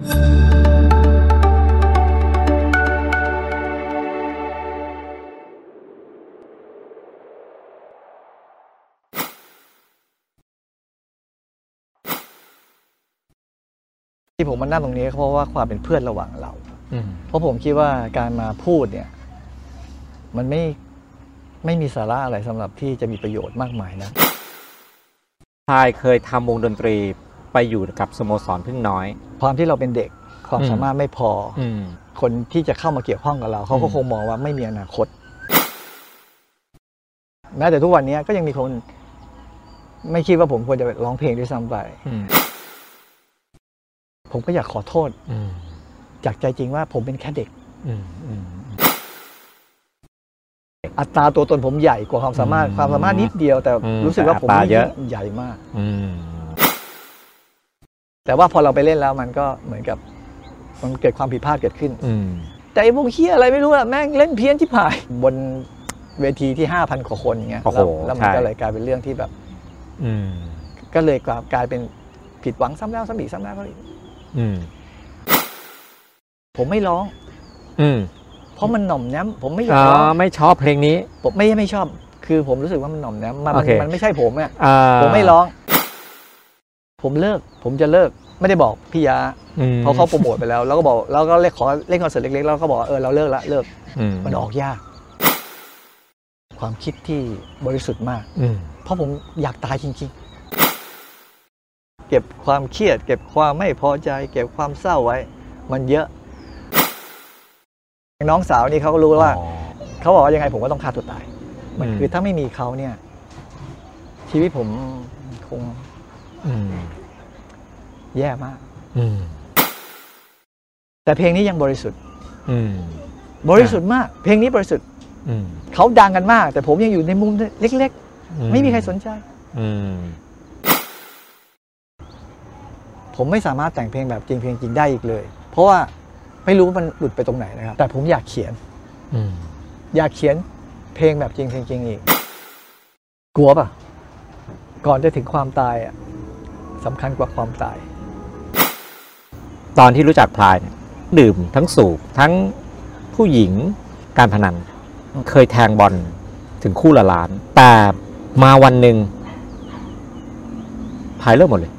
ที่ผมมานั่งตรงนี้ก็เพราะว่าความเป็นเพื่อนระหว่างเราอืมเพราะผมคิดว่าการมาพูดเนี่ย มันไม่ไม่มีสาระอะไรสำหรับที่จะมีประโยชน์มากมายนะพายเคยทำวงดนตรี ไปอยู่กับสโมสรพึ่งน้อย ความที่เราเป็นเด็กความอืมสามารถไม่พอออืมคนที่จะเข้ามาเกี่ยวข้องกับเราเขาก็อืมคงมองว่าไม่มีอนาคตแม้แต่ทุกวันนี้ก็ยังมีคน ไม่คิดว่าผมควรจะร้องเพลงด้วยซ้ำไปอืมผมก็อยากขอโทษอืมจากใจจริงว่าผมเป็นแค่เด็กอืมอืมอัตราตัวตนผมใหญ่กว่าความสามารถอืมความสามารถนิดเดียว แต่อืมรู้สึกว่าผมแต่อัตราเยอะใหญ่มากอืม แต่ว่าพอเราไปเล่นแล้วมันก็เหมือนกับมันเกิดความผิดพลาดเกิดขึ้นอืมแต่ไอ้พวกเฮียอะไรไม่รู้อะแม่งเล่นเพี้ยนที่ผายบนเวทีที่ห้าพันกว่าคนอย่างเงี้ยโอ้โหแล้วแล้วมันใช่ก็เลยกลายเป็นเรื่องที่แบบอืมก็เลยกลายกลายเป็นผิดหวังซ้ำแล้วซ้ำอีกซ้ำแล้วซ้ำอีกอืมผมไม่ร้องอืมเพราะมันหน่อมแนมผมไม่อยาอ๋กอร้องไม่ชอบเพลงนี้ ผมไม่ไม่ชอบ คือผมรู้สึกว่ามันหน่อมแนมมันโอเคมันไม่ใช่ผมอะอ่าผมไม่ร้อง ผมเลิก ผมจะเลิกไม่ได้บอกพี่ยาอืมเพราะเขาโปรโมทไปแล้ว แล้วก็บอกแล้วก็เล่นขอเล่นคอนเสิร์ตเล็กๆแล้วก็บอกว่าเออเราเลิกละเลิกอืมมันออกยาก ความคิดที่บริสุทธิ์มากอืมเพราะผมอยากตายจริง ๆ เก็บความเครียด เก็บความไม่พอใจ เก็บความเศร้าไว้ มันเยอะ น้องสาวนี่เขาก็รู้ว่าอ๋อเขาบอกว่ายังไงผมก็ต้องฆ่าตัวตายมันอืมคือถ้าไม่มีเขาเนี่ย ชีวิตผมคงอืม แย่มากอืมแต่เพลงนี้ยังบริสุทธิ์อืมบริสุทธิ์มาก เพลงนี้บริสุทธิ์อืมเขาดังกันมาก แต่ผมยังอยู่ในมุมเล็ก ๆ ไม่มีใครสนใจอืมผมไม่สามารถแต่งเพลงแบบจริงเพลงจริงได้อีกเลย เพราะว่าไม่รู้ว่ามันหลุดไปตรงไหนนะครับ แต่ผมอยากเขียนอืมอยากเขียนเพลงแบบจริงเพลงจริงอีก กลัวป่ะ ก่อนจะถึงความตายอะ สำคัญกว่าความตาย ตอนที่รู้จักพลายเนี่ยดื่มทั้งสูบทั้งผู้หญิงการพนัน เคยแทงบอลถึงคู่ละล้าน แต่มาวันหนึ่งพลายเลิกหมดเลย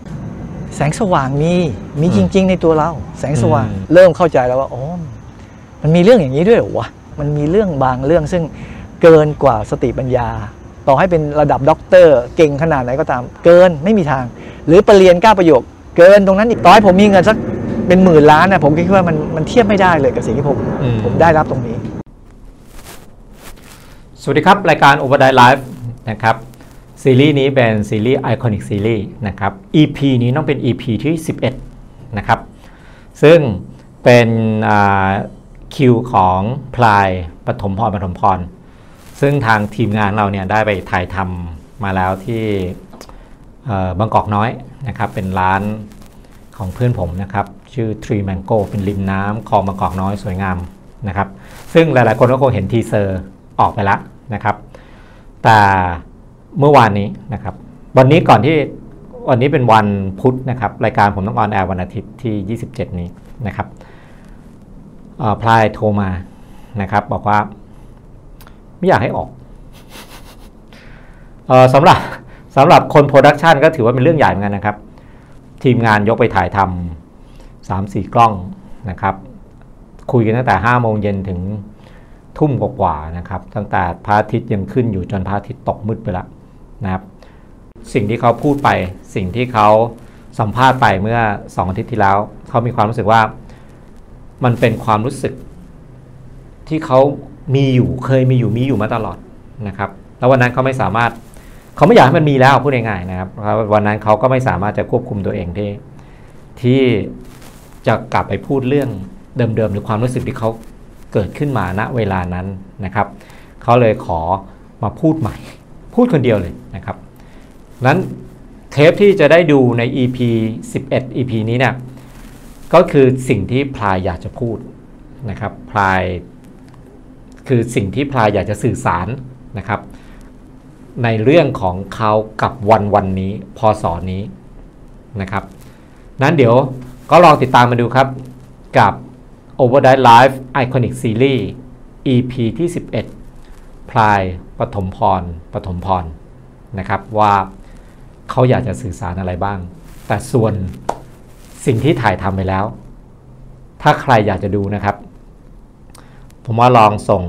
แสงสว่างมีมีอืมจริง ๆ ในตัวเรา แสงสว่างอืมเริ่มเข้าใจแล้วว่าอ๋อมันมีเรื่องอย่างนี้ด้วยเหรอวะมันมีเรื่องบางเรื่องซึ่งเกินกว่าสติปัญญา ต่อให้เป็นระดับด็อกเตอร์ เก่งขนาดไหนก็ตาม เกินไม่มีทาง หรือประเรียนเก้าประโยค เกินตรงนั้นอีกต่อให้ผมมีเงินสักเป็นหมื่นล้านนะผมคิดว่ามันมันเทียบไม่ได้เลยกับสิ่งที่ผมอืมผมได้รับตรงนี้ สวัสดีครับ รายการ Overdrive Live นะครับซีรีส์นี้เป็นซีรีส์ Iconic Series นะครับ EP นี้ต้องเป็น EP ที่ 11 นะครับ ซึ่งเป็นอ่าคิวของพลายปฐมพรปฐมพร ซึ่งทางทีมงานเราเนี่ยได้ไปถ่ายทำมาแล้วที่เอ่อ บางกอกน้อยนะครับเป็นร้านของเพื่อนผมนะครับชื่อ Tree Mango เป็นริมน้ำคลองบางกอกน้อยสวยงามนะครับ ซึ่งหลายๆคนก็คงเห็น teaser ออกไปแล้วนะครับ แต่เมื่อวานนี้นะครับ วันนี้ก่อนที่วันนี้เป็นวันพุธนะครับ รายการผมต้อง on air วันอาทิตย์ที่ 27 นี้นะครับพลายโทรมานะครับ บอกว่า ไม่อยากให้ออกออสำหรับ สำหรับคน production ก็ถือว่าเป็นเรื่องใหญ่เหมือนกันนะครับ ทีมงานยกไปถ่ายทำสามสี่กล้องนะครับ คุยกันตั้งแต่ห้าโมงเย็นถึงทุ่มกว่าๆนะครับ ตั้งแต่พระอาทิตย์ยังขึ้นอยู่จนพระอาทิตย์ตกมืดไปแล้วนะครับ สิ่งที่เขาพูดไป สิ่งที่เขาสัมภาษณ์ไปเมื่อสองอาทิตย์ที่แล้ว เขามีความรู้สึกว่ามันเป็นความรู้สึกที่เขามีอยู่เคยมีอยู่มีอยู่มาตลอดนะครับ แล้ววันนั้นเขาไม่สามารถ เขาไม่อยากให้มันมีแล้วพูดง่ายๆนะครับวันนั้นเขาก็ไม่สามารถจะควบคุมตัวเองที่ที่จะกลับไปพูดเรื่องเดิมๆหรือความรู้สึกที่เขาเกิดขึ้นมาณเวลานั้นนะครับ เขาเลยขอมาพูดใหม่ พูดคนเดียวเลยนะครับนั้นเทปที่จะได้ดูใน EP 11 EP นี้เนี่ยก็คือสิ่งที่พลายอยากจะพูดนะครับพลายคือสิ่งที่พลายอยากจะสื่อสารนะครับ ในเรื่องของเขากับวันวันนี้พศนี้นะครับ นั้นเดี๋ยวก็ลองติดตามมาดูครับกับ Overdrive Live Iconic Series EP ที่ 11 พลายปฐมพรปฐมพรนะครับว่าเขาอยากจะสื่อสารอะไรบ้าง แต่ส่วนสิ่งที่ถ่ายทำไปแล้ว ถ้าใครอยากจะดูนะครับ ผมว่าลองส่ง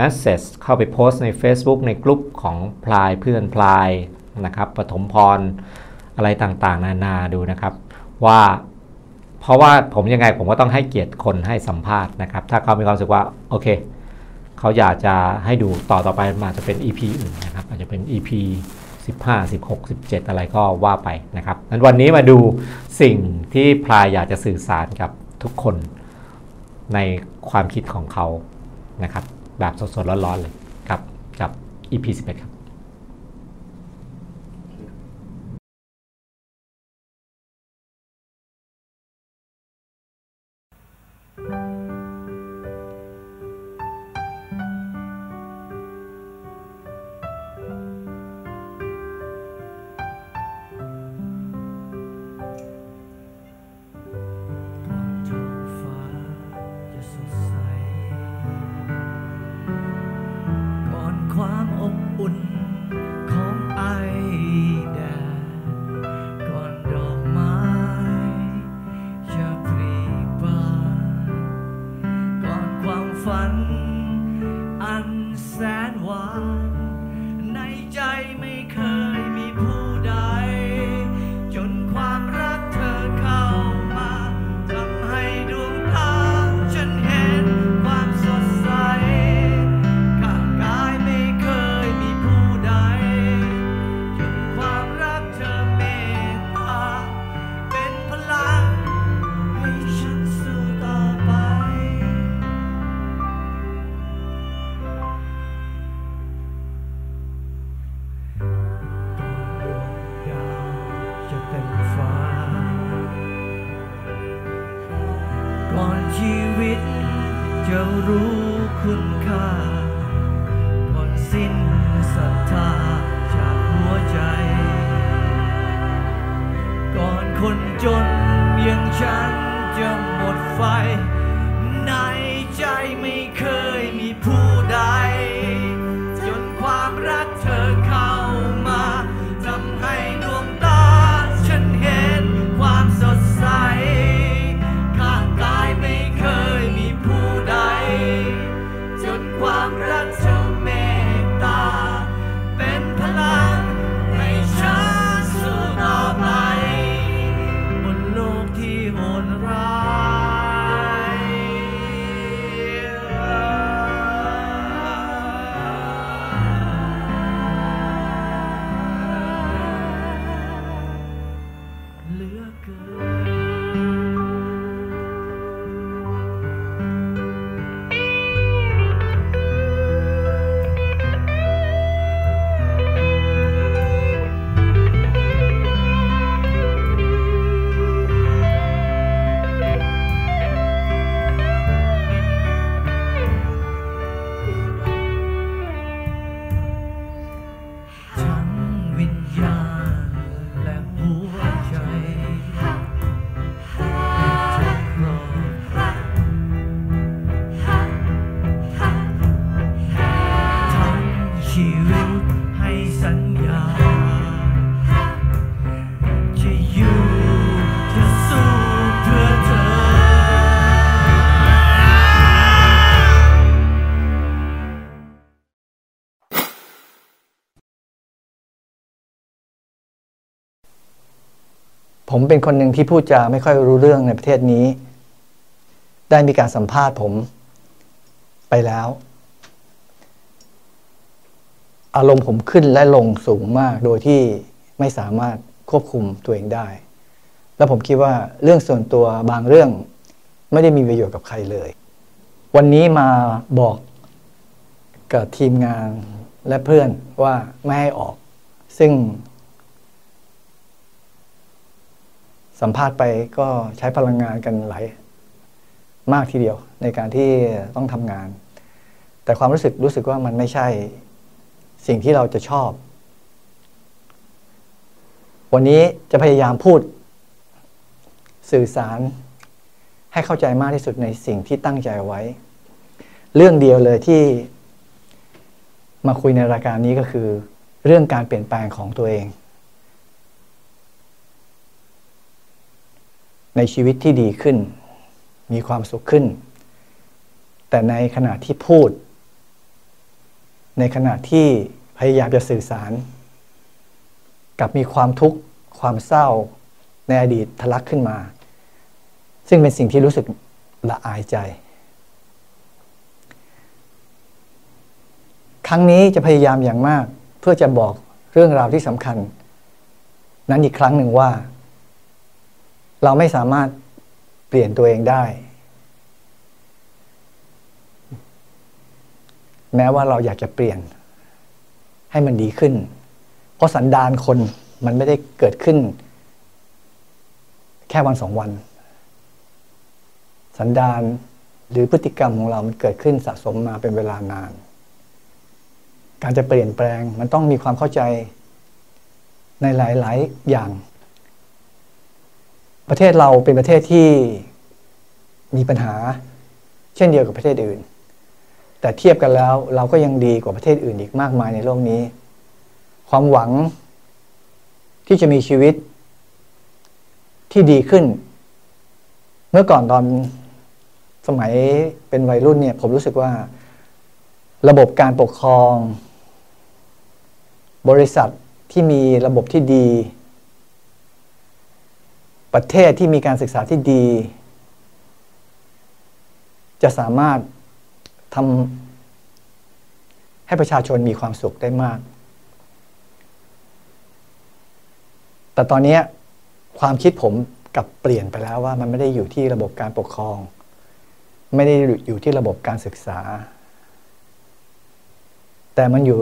Message เข้าไปโพสต์ใน Facebook ในกลุ่มของพลายเพื่อนพลายนะครับปฐมพรอะไรต่างๆ นานาดูนะครับว่าเพราะว่าผมยังไงผมก็ต้องให้เกียรติคนให้สัมภาษณ์นะครับ ถ้าเขามีความรู้สึกว่าโอเค เขาอยากจะให้ดูต่อต่อไปมันอาจจะเป็น EP อื่นนะครับอาจจะเป็น EP 15 16 17 อะไรก็ว่าไปนะครับนั้นวันนี้มาดูสิ่งที่พลายอยากจะสื่อสารกับทุกคนในความคิดของเขานะครับ แบบสดๆร้อนๆเลยครับกับ EP 11ครับ คนจนอย่างฉันจะหมดไฟ ในใจไม่เคยมีผู้ ผมเป็นคนหนึ่งที่พูดจาไม่ค่อยรู้เรื่องในประเทศนี้ ได้มีการสัมภาษณ์ผมไปแล้ว อารมณ์ผมขึ้นและลงสูงมากโดยที่ไม่สามารถควบคุมตัวเองได้ แล้วผมคิดว่าเรื่องส่วนตัวบางเรื่องไม่ได้มีประโยชน์กับใครเลย วันนี้มาบอกกับทีมงานและเพื่อนว่าไม่ให้ออก ซึ่ง สัมภาษณ์ไปก็ใช้พลังงานกันหลายมากทีเดียวในการที่ต้องทำงาน แต่ความรู้สึกรู้สึกว่ามันไม่ใช่สิ่งที่เราจะชอบ วันนี้จะพยายามพูด สื่อสารให้เข้าใจมากที่สุดในสิ่งที่ตั้งใจไว้ เรื่องเดียวเลยที่มาคุยในรายการนี้ก็คือ เรื่องการเปลี่ยนแปลงของตัวเอง ในชีวิตที่ดีขึ้น มีความสุขขึ้น แต่ในขณะที่พูด ในขณะที่พยายามจะสื่อสาร กับมีความทุกข์ความเศร้าในอดีตทะลักขึ้นมา ซึ่งเป็นสิ่งที่รู้สึกละอายใจ ครั้งนี้จะพยายามอย่างมากเพื่อจะบอกเรื่องราวที่สำคัญ นั้นอีกครั้งหนึ่งว่า เราไม่สามารถเปลี่ยนตัวเองได้ แม้ว่าเราอยากจะเปลี่ยน ให้มันดีขึ้น เพราะสันดานคนมันไม่ได้เกิดขึ้น แค่วันสองวัน สันดานหรือพฤติกรรมของเรามันเกิดขึ้นสะสมมาเป็นเวลานาน การจะเปลี่ยนแปลงมันต้องมีความเข้าใจในหลาย ๆ อย่าง ประเทศเราเป็นประเทศที่มีปัญหาเช่นเดียวกับประเทศอื่น แต่เทียบกันแล้วเราก็ยังดีกว่าประเทศอื่นอีกมากมายในโลกนี้ ความหวังที่จะมีชีวิตที่ดีขึ้น เมื่อก่อนตอนสมัยเป็นวัยรุ่นเนี่ย ผมรู้สึกว่าระบบการปกครอง บริษัทที่มีระบบที่ดี ประเทศที่มีการศึกษาที่ดี จะสามารถทำให้ประชาชนมีความสุขได้มาก แต่ตอนนี้ความคิดผมกลับเปลี่ยนไปแล้วว่ามันไม่ได้อยู่ที่ระบบการปกครอง ไม่ได้อยู่ที่ระบบการศึกษา แต่มันอยู่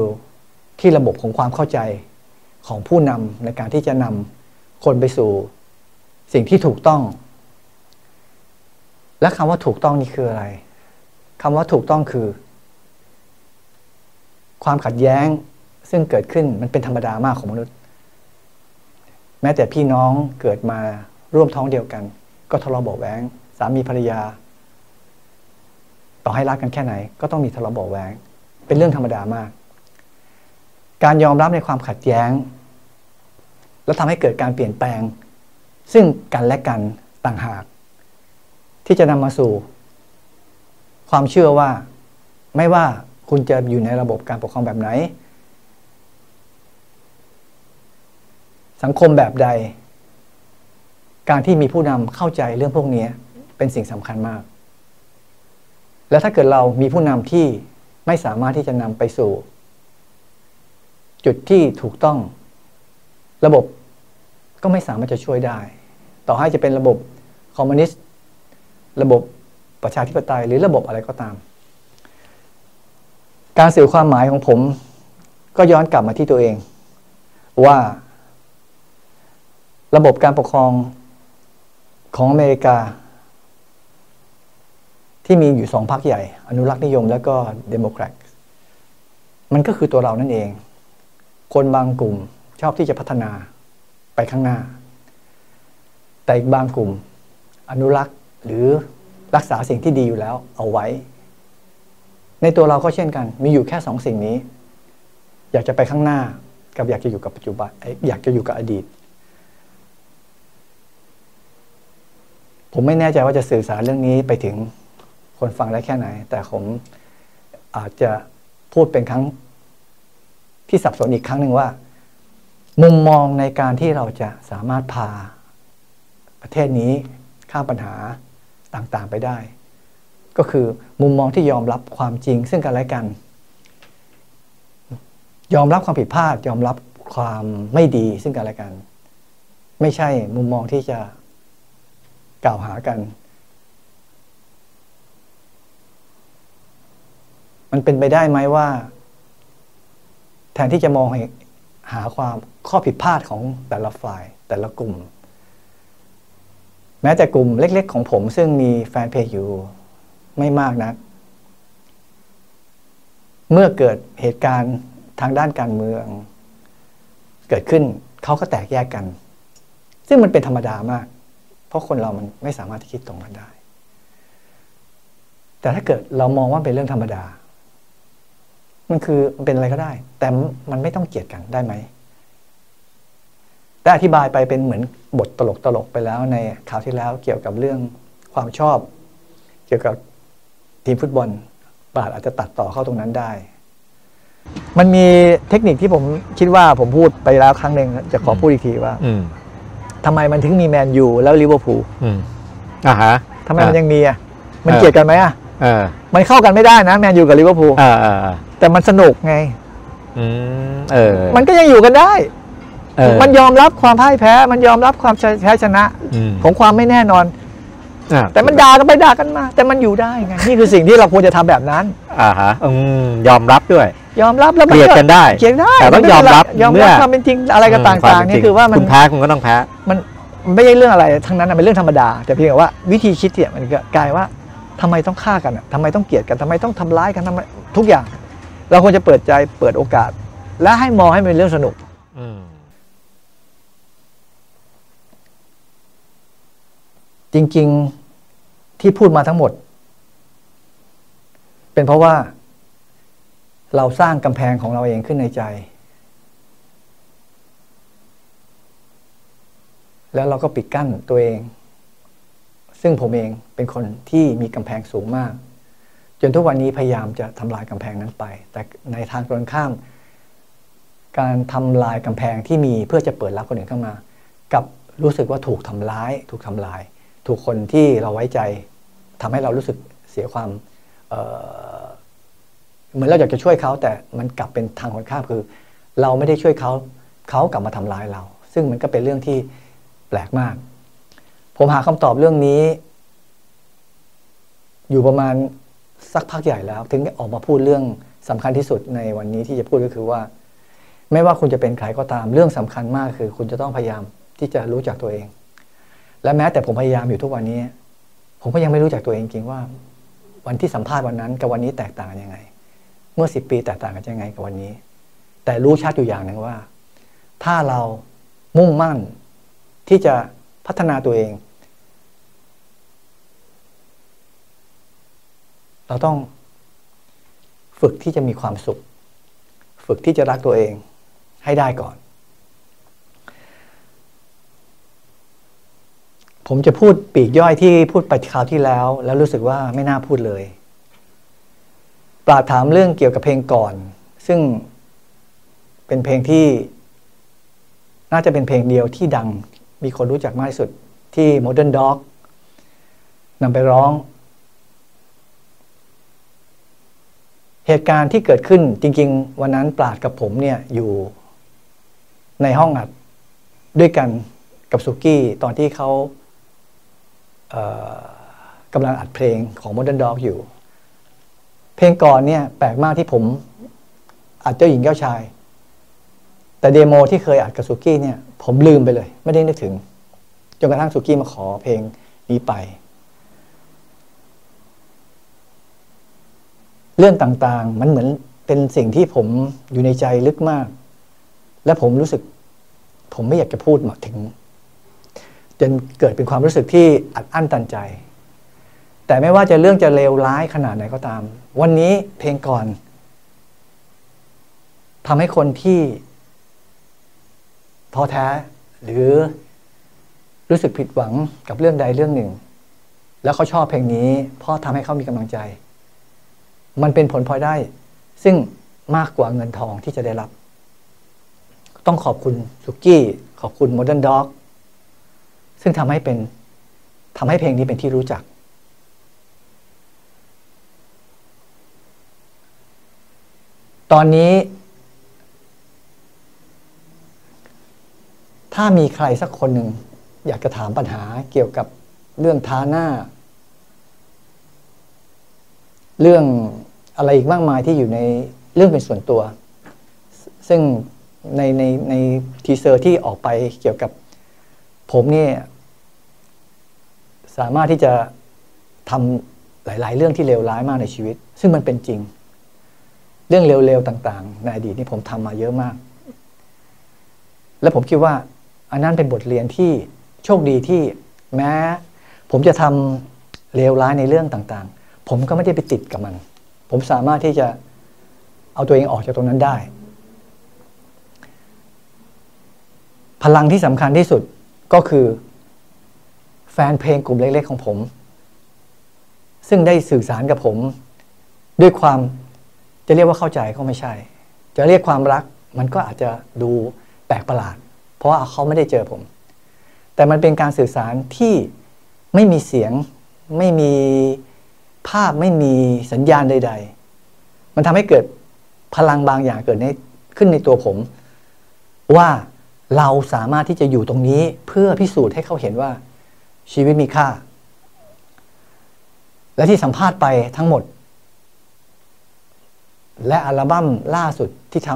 ที่ระบบของความเข้าใจของผู้นำในการที่จะนำคนไปสู่ สิ่งที่ถูกต้อง และคำว่าถูกต้องนี่คืออะไรคำว่าถูกต้องคือ ความขัดแย้งซึ่งเกิดขึ้นมันเป็นธรรมดามากของมนุษย์ แม้แต่พี่น้องเกิดมาร่วมท้องเดียวกัน ก็ทะเลาะเบาแวงสามีภรรยา ต่อให้รักกันแค่ไหน ก็ต้องมีทะเลาะเบาแวงเป็นเรื่องธรรมดามาก การยอมรับในความขัดแย้ง แล้วทำให้เกิดการเปลี่ยนแปลง ซึ่งกันและกันต่างหาก ที่จะนำมาสู่ ความเชื่อว่า ไม่ว่าคุณจะอยู่ในระบบการปกครองแบบไหน สังคมแบบใด การที่มีผู้นำเข้าใจเรื่องพวกนี้เป็นสิ่งสำคัญมาก แล้วถ้าเกิดเรามีผู้นำที่ไม่สามารถที่จะนำไปสู่ จุดที่ถูกต้อง ระบบก็ไม่สามารถจะช่วยได้ ต่อให้จะเป็นระบบคอมมิวนิสต์ระบบประชาธิปไตยหรือระบบอะไรก็ตาม การสื่อความหมายของผมก็ย้อนกลับมาที่ตัวเอง ว่า ระบบการปกครองของอเมริกา ที่มีอยู่สองพรรคใหญ่ อนุรักษ์นิยมและก็เดโมแครตมันก็คือตัวเรานั่นเอง คนบางกลุ่มชอบที่จะพัฒนาไปข้างหน้า แต่อีกบางกลุ่ม อนุรักษ์หรือรักษาสิ่งที่ดีอยู่แล้วเอาไว้ ในตัวเราก็เช่นกัน มีอยู่แค่สองสิ่งนี้ อยากจะไปข้างหน้า กับอยากจะอยู่กับปัจจุบันอยากจะอยู่กับอดีต ผมไม่แน่ใจว่าจะสื่อสารเรื่องนี้ไปถึงคนฟังได้แค่ไหน แต่ผมอาจจะพูดเป็นครั้งที่สับสนอีกครั้งหนึ่งว่า มุมมองในการที่เราจะสามารถพา ประเทศนี้ข้ามปัญหาต่างๆไปได้ ก็คือมุมมองที่ยอมรับความจริงซึ่งกันและกัน ยอมรับความผิดพลาด ยอมรับความไม่ดีซึ่งกันและกัน ไม่ใช่มุมมองที่จะกล่าวหากัน มันเป็นไปได้ไหมว่า แทนที่จะมองหาความข้อผิดพลาดของแต่ละฝ่ายแต่ละกลุ่ม แม้แต่กลุ่มเล็กๆ ของผมซึ่งมีแฟนเพจอยู่ไม่มากนะัก เมื่อเกิดเหตุการณ์ทางด้านการเมือง เกิดขึ้นเขาก็แตกแยกกัน ซึ่งมันเป็นธรรมดามาก เพราะคนเรามันไม่สามารถที่คิดตรงกันได้ แต่ถ้าเกิดเรามองว่าเป็นเรื่องธรรมดา มันคือมันเป็นอะไรก็ได้ แต่มันไม่ต้องเกลียดกันได้ไหม ได้อธิบายไปเป็นเหมือนบทตลกตลกๆไปแล้วในข่าวที่แล้วเกี่ยวกับเรื่องความชอบ เกี่ยวกับทีมฟุตบอลบาทอาจจะตัดต่อเข้าตรงนั้นได้ มันมีเทคนิคที่ผมคิดว่าผมพูดไปแล้วครั้งหนึ่งจะขอพูดอีกทีว่าอืมทำไมมันถึงมีแมนยูแล้วลิเวอร์พูลอืมอ่าฮะทำไมมันยังมีอะมันเออเกลียดกันไหมอะเออมันเข้ากันไม่ได้นะแมนยูกับลิเวอร์พูลเออเออเออแต่มันสนุกไงอืมเออมันก็ยังอยู่กันได้เออ มันยอมรับความพ่ายแพ้ มันยอมรับความแพ้ชนะอืมของความไม่แน่นอนอะแต่มันด่ากันไปด่ากันมา แต่มันอยู่ได้ไงนี่คือสิ่งที่เราควรจะทำแบบนั้น อ่าฮะอืมยอมรับด้วย ยอมรับแล้วมัเกลียดกันได้เกลียดได้แต่ต้องยอมรับยอมเมื่รับอความเป็นจริงอะไรก็มต่างๆเป็นี่จริงคือว่ามันคุณแพ้คุณก็ต้องแพ้มันมันไม่ใช่เรื่องอะไรทั้งนั้นนะเป็นเรื่องธรรมดา แต่เพียงแต่ว่าวิธีคิดเนี่ยมันก็กลายว่าทำไมต้องฆ่ากันอะทำไมต้องเกลียดกันทำไมต้องทำร้ายกันทำไมทุกอย่าง เราควรจะเปิดใจเปิดโอกาส และให้มองให้มันเป็นเรื่องสนุก อื จริง ๆที่พูดมาทั้งหมด เป็นเพราะว่า เราสร้างกำแพงของเราเองขึ้นในใจ แล้วเราก็ปิดกั้นตัวเอง ซึ่งผมเองเป็นคนที่มีกำแพงสูงมาก จนทุกวันนี้พยายามจะทำลายกำแพงนั้นไป แต่ในทางตรงข้าม การทำลายกำแพงที่มีเพื่อจะเปิดรับคนอื่นเข้ามา กับรู้สึกว่าถูกทำร้าย ถูกทำลาย ถูกคนที่เราไว้ใจทำให้เรารู้สึกเสียความเเหมือนเราอยากจะช่วยเขาแต่มันกลับเป็นทางคนข้ามคือ เราไม่ได้ช่วยเขาเขากลับมาทำร้ายเรา ซึ่งมันก็เป็นเรื่องที่แปลกมาก ผมหาคำตอบเรื่องนี้ อยู่ประมาณสักพักใหญ่แล้ว ถึงได้ออกมาพูดเรื่องสำคัญที่สุดในวันนี้ที่จะพูดก็คือว่า ไม่ว่าคุณจะเป็นใครก็ตามเรื่องสำคัญมากคือ คุณจะต้องพยายามที่จะรู้จักตัวเอง และแม้แต่ผมพยายามอยู่ทุกวันนี้ ผมก็ยังไม่รู้จักตัวเองจริงว่า วันที่สัมภาษณ์วันนั้นกับวันนี้แตกต่างกันยังไง เมื่อสิบปีแตกต่างกันยังไงกับวันนี้ แต่รู้ชัดอยู่อย่างหนึ่งว่า ถ้าเรามุ่งมั่นที่จะพัฒนาตัวเอง เราต้องฝึกที่จะมีความสุข ฝึกที่จะรักตัวเองให้ได้ก่อน ผมจะพูดปีกย่อยที่พูดไปคราวที่แล้ว แล้วรู้สึกว่าไม่น่าพูดเลย ปราดถามเรื่องเกี่ยวกับเพลงก่อน ซึ่งเป็นเพลงที่ น่าจะเป็นเพลงเดียวที่ดัง มีคนรู้จักมากที่สุดที่ Modern Dog นำไปร้อง เหตุการณ์ที่เกิดขึ้นจริง ๆ วันนั้นปราดกับผมเนี่ยอยู่ในห้องอัดด้วยกันกับสุกี้ตอนที่เขา กำลังอัดเพลงของ Modern Dog อยู่ เพลงก่อนเนี่ยแปลกมากที่ผมอัดเจ้าหญิงเจ้าชาย แต่เดโมที่เคยอัดกับสุกี้เนี่ยผมลืมไปเลย ไม่ได้นึกถึง จนกระทั่งสุกี้มาขอเพลงนี้ไป เรื่องต่างๆ มันเหมือนเป็นสิ่งที่ผมอยู่ในใจลึกมาก และผมรู้สึก ผมไม่อยากจะพูดมาถึง จนเกิดเป็นความรู้สึกที่อัดอั้นตันใจ แต่ไม่ว่าจะเรื่องจะเลวร้ายขนาดไหนก็ตาม วันนี้เพลงก่อนทำให้คนที่ท้อแท้หรือรู้สึกผิดหวังกับเรื่องใดเรื่องหนึ่ง แล้วเขาชอบเพลงนี้พราะทำให้เขามีกำลังใจ มันเป็นผลพลอยได้ ซึ่งมากกว่าเงินทองที่จะได้รับ ต้องขอบคุณสุกี้ ขอบคุณ Modern Dog ซึ่งทำให้เป็นทำให้เพลงนี้เป็นที่รู้จัก ตอนนี้ ถ้ามีใครสักคนหนึ่งอยากจะถามปัญหาเกี่ยวกับเรื่องทาหน้า เรื่องอะไรอีกมากมายที่อยู่ในเรื่องเป็นส่วนตัว ซึ่งในในใน teaser ที่ออกไปเกี่ยวกับผมเนี่ย สามารถที่จะทำหลาย ๆ เรื่องที่เลวร้ายมากในชีวิต ซึ่งมันเป็นจริง เรื่องเลวๆ ต่าง ๆ ในอดีตนี่ผมทำมาเยอะมาก และผมคิดว่า อันนั้นเป็นบทเรียนที่โชคดีที่แม้ ผมจะทำเลวร้ายในเรื่องต่าง ๆ ผมก็ไม่ได้ไปติดกับมัน ผมสามารถที่จะเอาตัวเองออกจากตรงนั้นได้ พลังที่สำคัญที่สุดก็คือ นเพลงกลุ่มเล็กๆของผม ซึ่งได้สื่อสารกับผม ด้วยความจะเรียกว่าเข้าใจก็ไม่ใช่ จะเรียกความรักมันก็อาจจะดูแปลกประหลาด เพราะว่าเขาไม่ได้เจอผม แต่มันเป็นการสื่อสารที่ไม่มีเสียง ไม่มีภาพไม่มีสัญญาณใด ๆ มันทำให้เกิดพลังบางอย่างเกิดในขึ้นในตัวผม ว่าเราสามารถที่จะอยู่ตรงนี้เพื่อพิสูจน์ให้เขาเห็นว่า ชีวิตมีค่า และที่สัมภาษณ์ไปทั้งหมด และอัลบั้มล่าสุดที่ท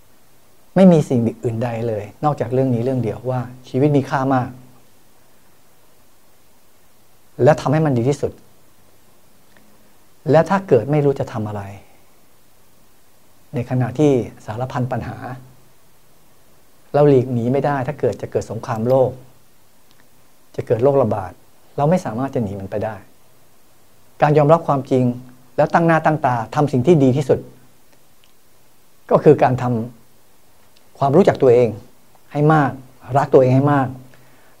ำไม่มีสิ่งอื่นใดเลย นอกจากเรื่องนี้เรื่องเดียวว่าชีวิตมีค่ามาก และทำให้มันดีที่สุด และถ้าเกิดไม่รู้จะทำอะไร ในขณะที่สารพันปัญหา เราหลีกหนีไม่ได้ถ้าเกิดจะเกิดสงครามโลก จะเกิดโรคระบาด เราไม่สามารถจะหนีมันไปได้ การยอมรับความจริงแล้วตั้งหน้าตั้งตาทำสิ่งที่ดีที่สุด ก็คือการทำความรู้จักตัวเองให้มากรักตัวเองให้มาก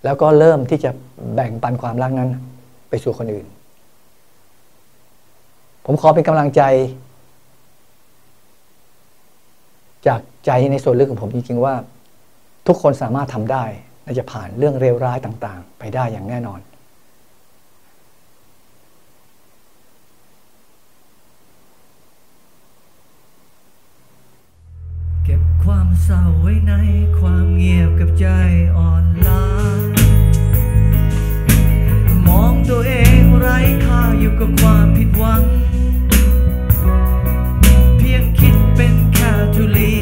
แล้วก็เริ่มที่จะแบ่งปันความรักนั้น ไปสู่คนอื่น ผมขอเป็นกำลังใจ จากใจในส่วนลึกของผมจริงๆว่า ทุกคนสามารถทำได้ และจะผ่านเรื่องเลวร้ายต่างๆ ไปได้อย่างแน่นอน เก็บความเศร้าไว้ในความเงียบกับใจอ่อนล้ามองตัวเองไร้ค่าอยู่กับความผิดหวัง เพียงคิดเป็นแค่ทุลี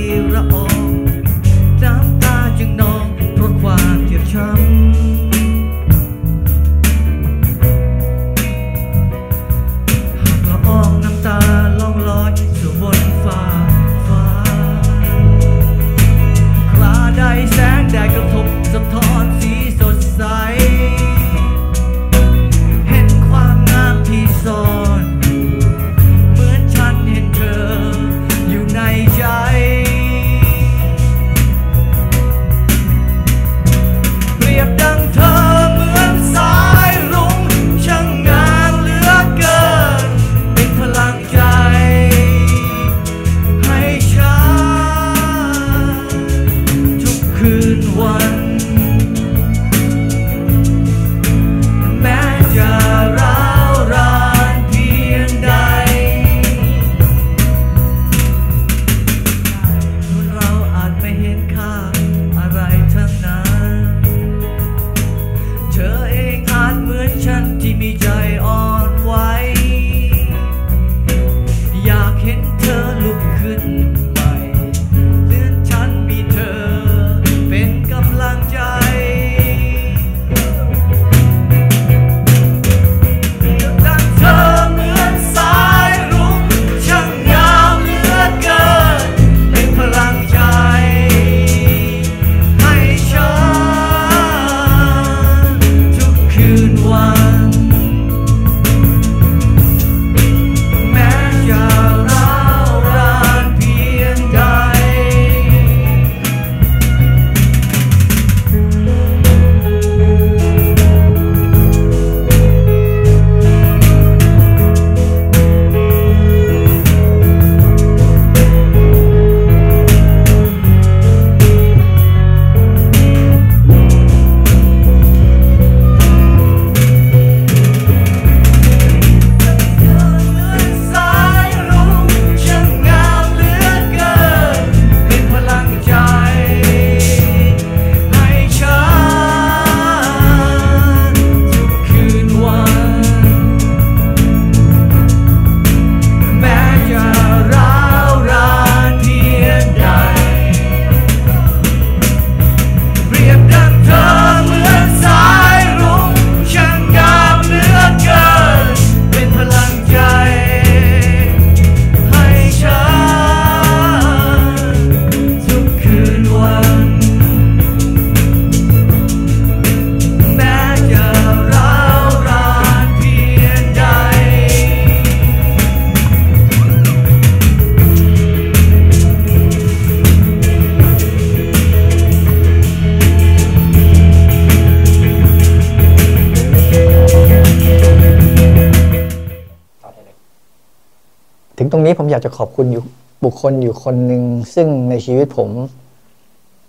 คคลอยู่คนหนึ่งซึ่งในชีวิตผม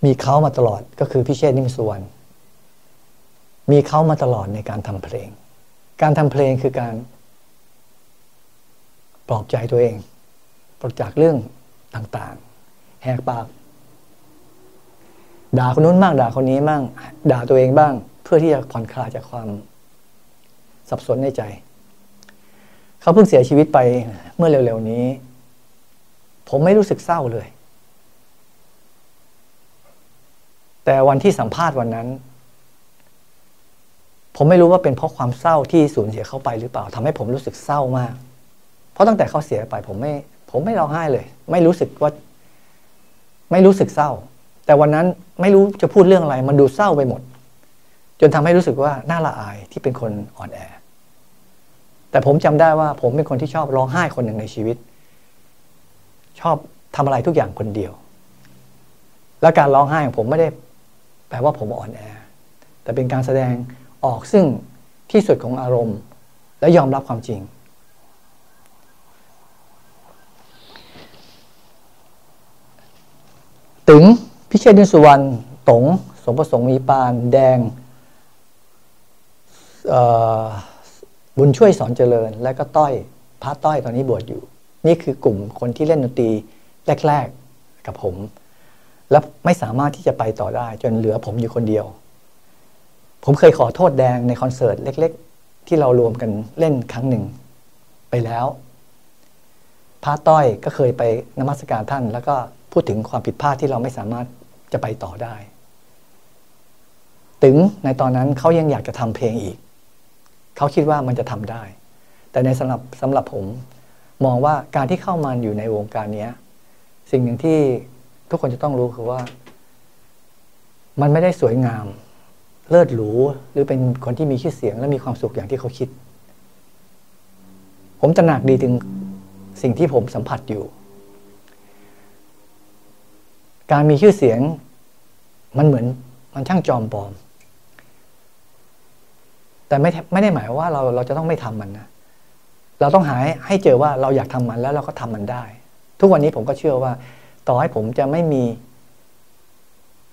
มีเขามาตลอดก็คือพี่เชษนิ่มสุวรรณมีเขามาตลอดในการทำเพลง การทำเพลงคือการปลอบใจตัวเองปลดจากเรื่องต่างๆ แหกปาก ด่าคนนู้นบ้างด่าคนนี้บ้างด่าตัวเองบ้าง เพื่อที่จะผ่อนคลายจากความ สับสนในใจ เขาเพิ่งเสียชีวิตไปเมื่อเร็วๆนี้ ผมไม่รู้สึกเศร้าเลย แต่วันที่สัมภาษณ์วันนั้น ผมไม่รู้ว่าเป็นเพราะความเศร้าที่สูญเสียเขาไปหรือเปล่าทำให้ผมรู้สึกเศร้ามาก เพราะตั้งแต่เขาเสียไป ผมไม่ ผมไม่ร้องไห้เลย ไม่รู้สึกว่า ไม่รู้สึกเศร้า แต่วันนั้นไม่รู้จะพูดเรื่องอะไร มันดูเศร้าไปหมด จนทำให้รู้สึกว่าน่าละอายที่เป็นคนอ่อนแอ แต่ผมจำได้ว่าผมเป็นคนที่ชอบร้องไห้คนหนึ่งในชีวิต ชอบทำอะไรทุกอย่างคนเดียว และการร้องไห้ของผมไม่ได้แปลว่าผมอ่อนแอ แต่เป็นการแสดงออกซึ่งที่สุดของอารมณ์ และยอมรับความจริงตึงพิเชษฐ์ดินสุวรรณตงสมประสงค์มีปาน แดงบุญช่วยสอนเจริญ และก็ต้อยพระต้อยตอนนี้บวชอยู่ นี่คือกลุ่มคนที่เล่นดนตรีแรก ๆกับผม แล้วไม่สามารถที่จะไปต่อได้ จนเหลือผมอยู่คนเดียว ผมเคยขอโทษแดงในคอนเสิร์ตเล็ก ๆ ที่เรารวมกันเล่นครั้งหนึ่งไปแล้วพระต้อยก็เคยไปนมัสการท่าน แล้วก็พูดถึงความผิดพลาดที่เราไม่สามารถจะไปต่อได้ ถึงในตอนนั้นเขายังอยากจะทำเพลงอีก เขาคิดว่ามันจะทำได้ แต่ในสำหรับสำหรับผม มองว่าการที่เข้ามาอยู่ในวงการนี้สิ่งหนึ่งที่ทุกคนจะต้องรู้คือว่า มันไม่ได้สวยงาม เลิศหรูหรือเป็นคนที่มีชื่อเสียง และมีความสุขอย่างที่เขาคิด ผมตระหนักดีถึงสิ่งที่ผมสัมผัสอยู่ การมีชื่อเสียงมันเหมือนมันช่างจอมปลอม แต่ไม่ไม่ได้หมายว่าเราเราจะต้องไม่ทำมันนะ เราต้องหาให้เจอว่าเราอยากทำมันแล้วเราก็ทำมันได้ ทุกวันนี้ผมก็เชื่อว่า ต่อให้ผมจะไม่มี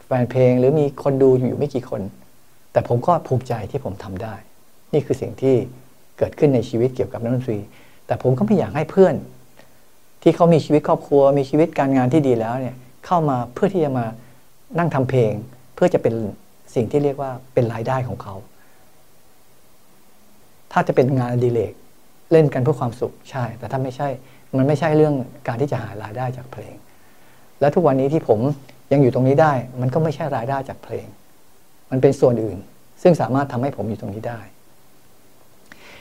แฟนเพลงหรือมีคนดูอยู่ไม่กี่คน แต่ผมก็ภูมิใจที่ผมทำได้ นี่คือสิ่งที่เกิดขึ้นในชีวิตเกี่ยวกับนักดนตรี แต่ผมก็ไม่อยากให้เพื่อน ที่เขามีชีวิตครอบครัว มีชีวิตการงานที่ดีแล้วเนี่ยเข้ามาเพื่อที่จะมานั่งทำเพลง เพื่อจะเป็นสิ่งที่เรียกว่าเป็นรายได้ของเขา ถ้าจะเป็นงานอดิเรก เล่นกันเพื่อความสุขใช่ แต่ถ้าไม่ใช่มันไม่ใช่เรื่องการที่จะหารายได้จากเพลง และทุกวันนี้ที่ผมยังอยู่ตรงนี้ได้ มันก็ไม่ใช่รายได้จากเพลง มันเป็นส่วนอื่น ซึ่งสามารถทำให้ผมอยู่ตรงนี้ได้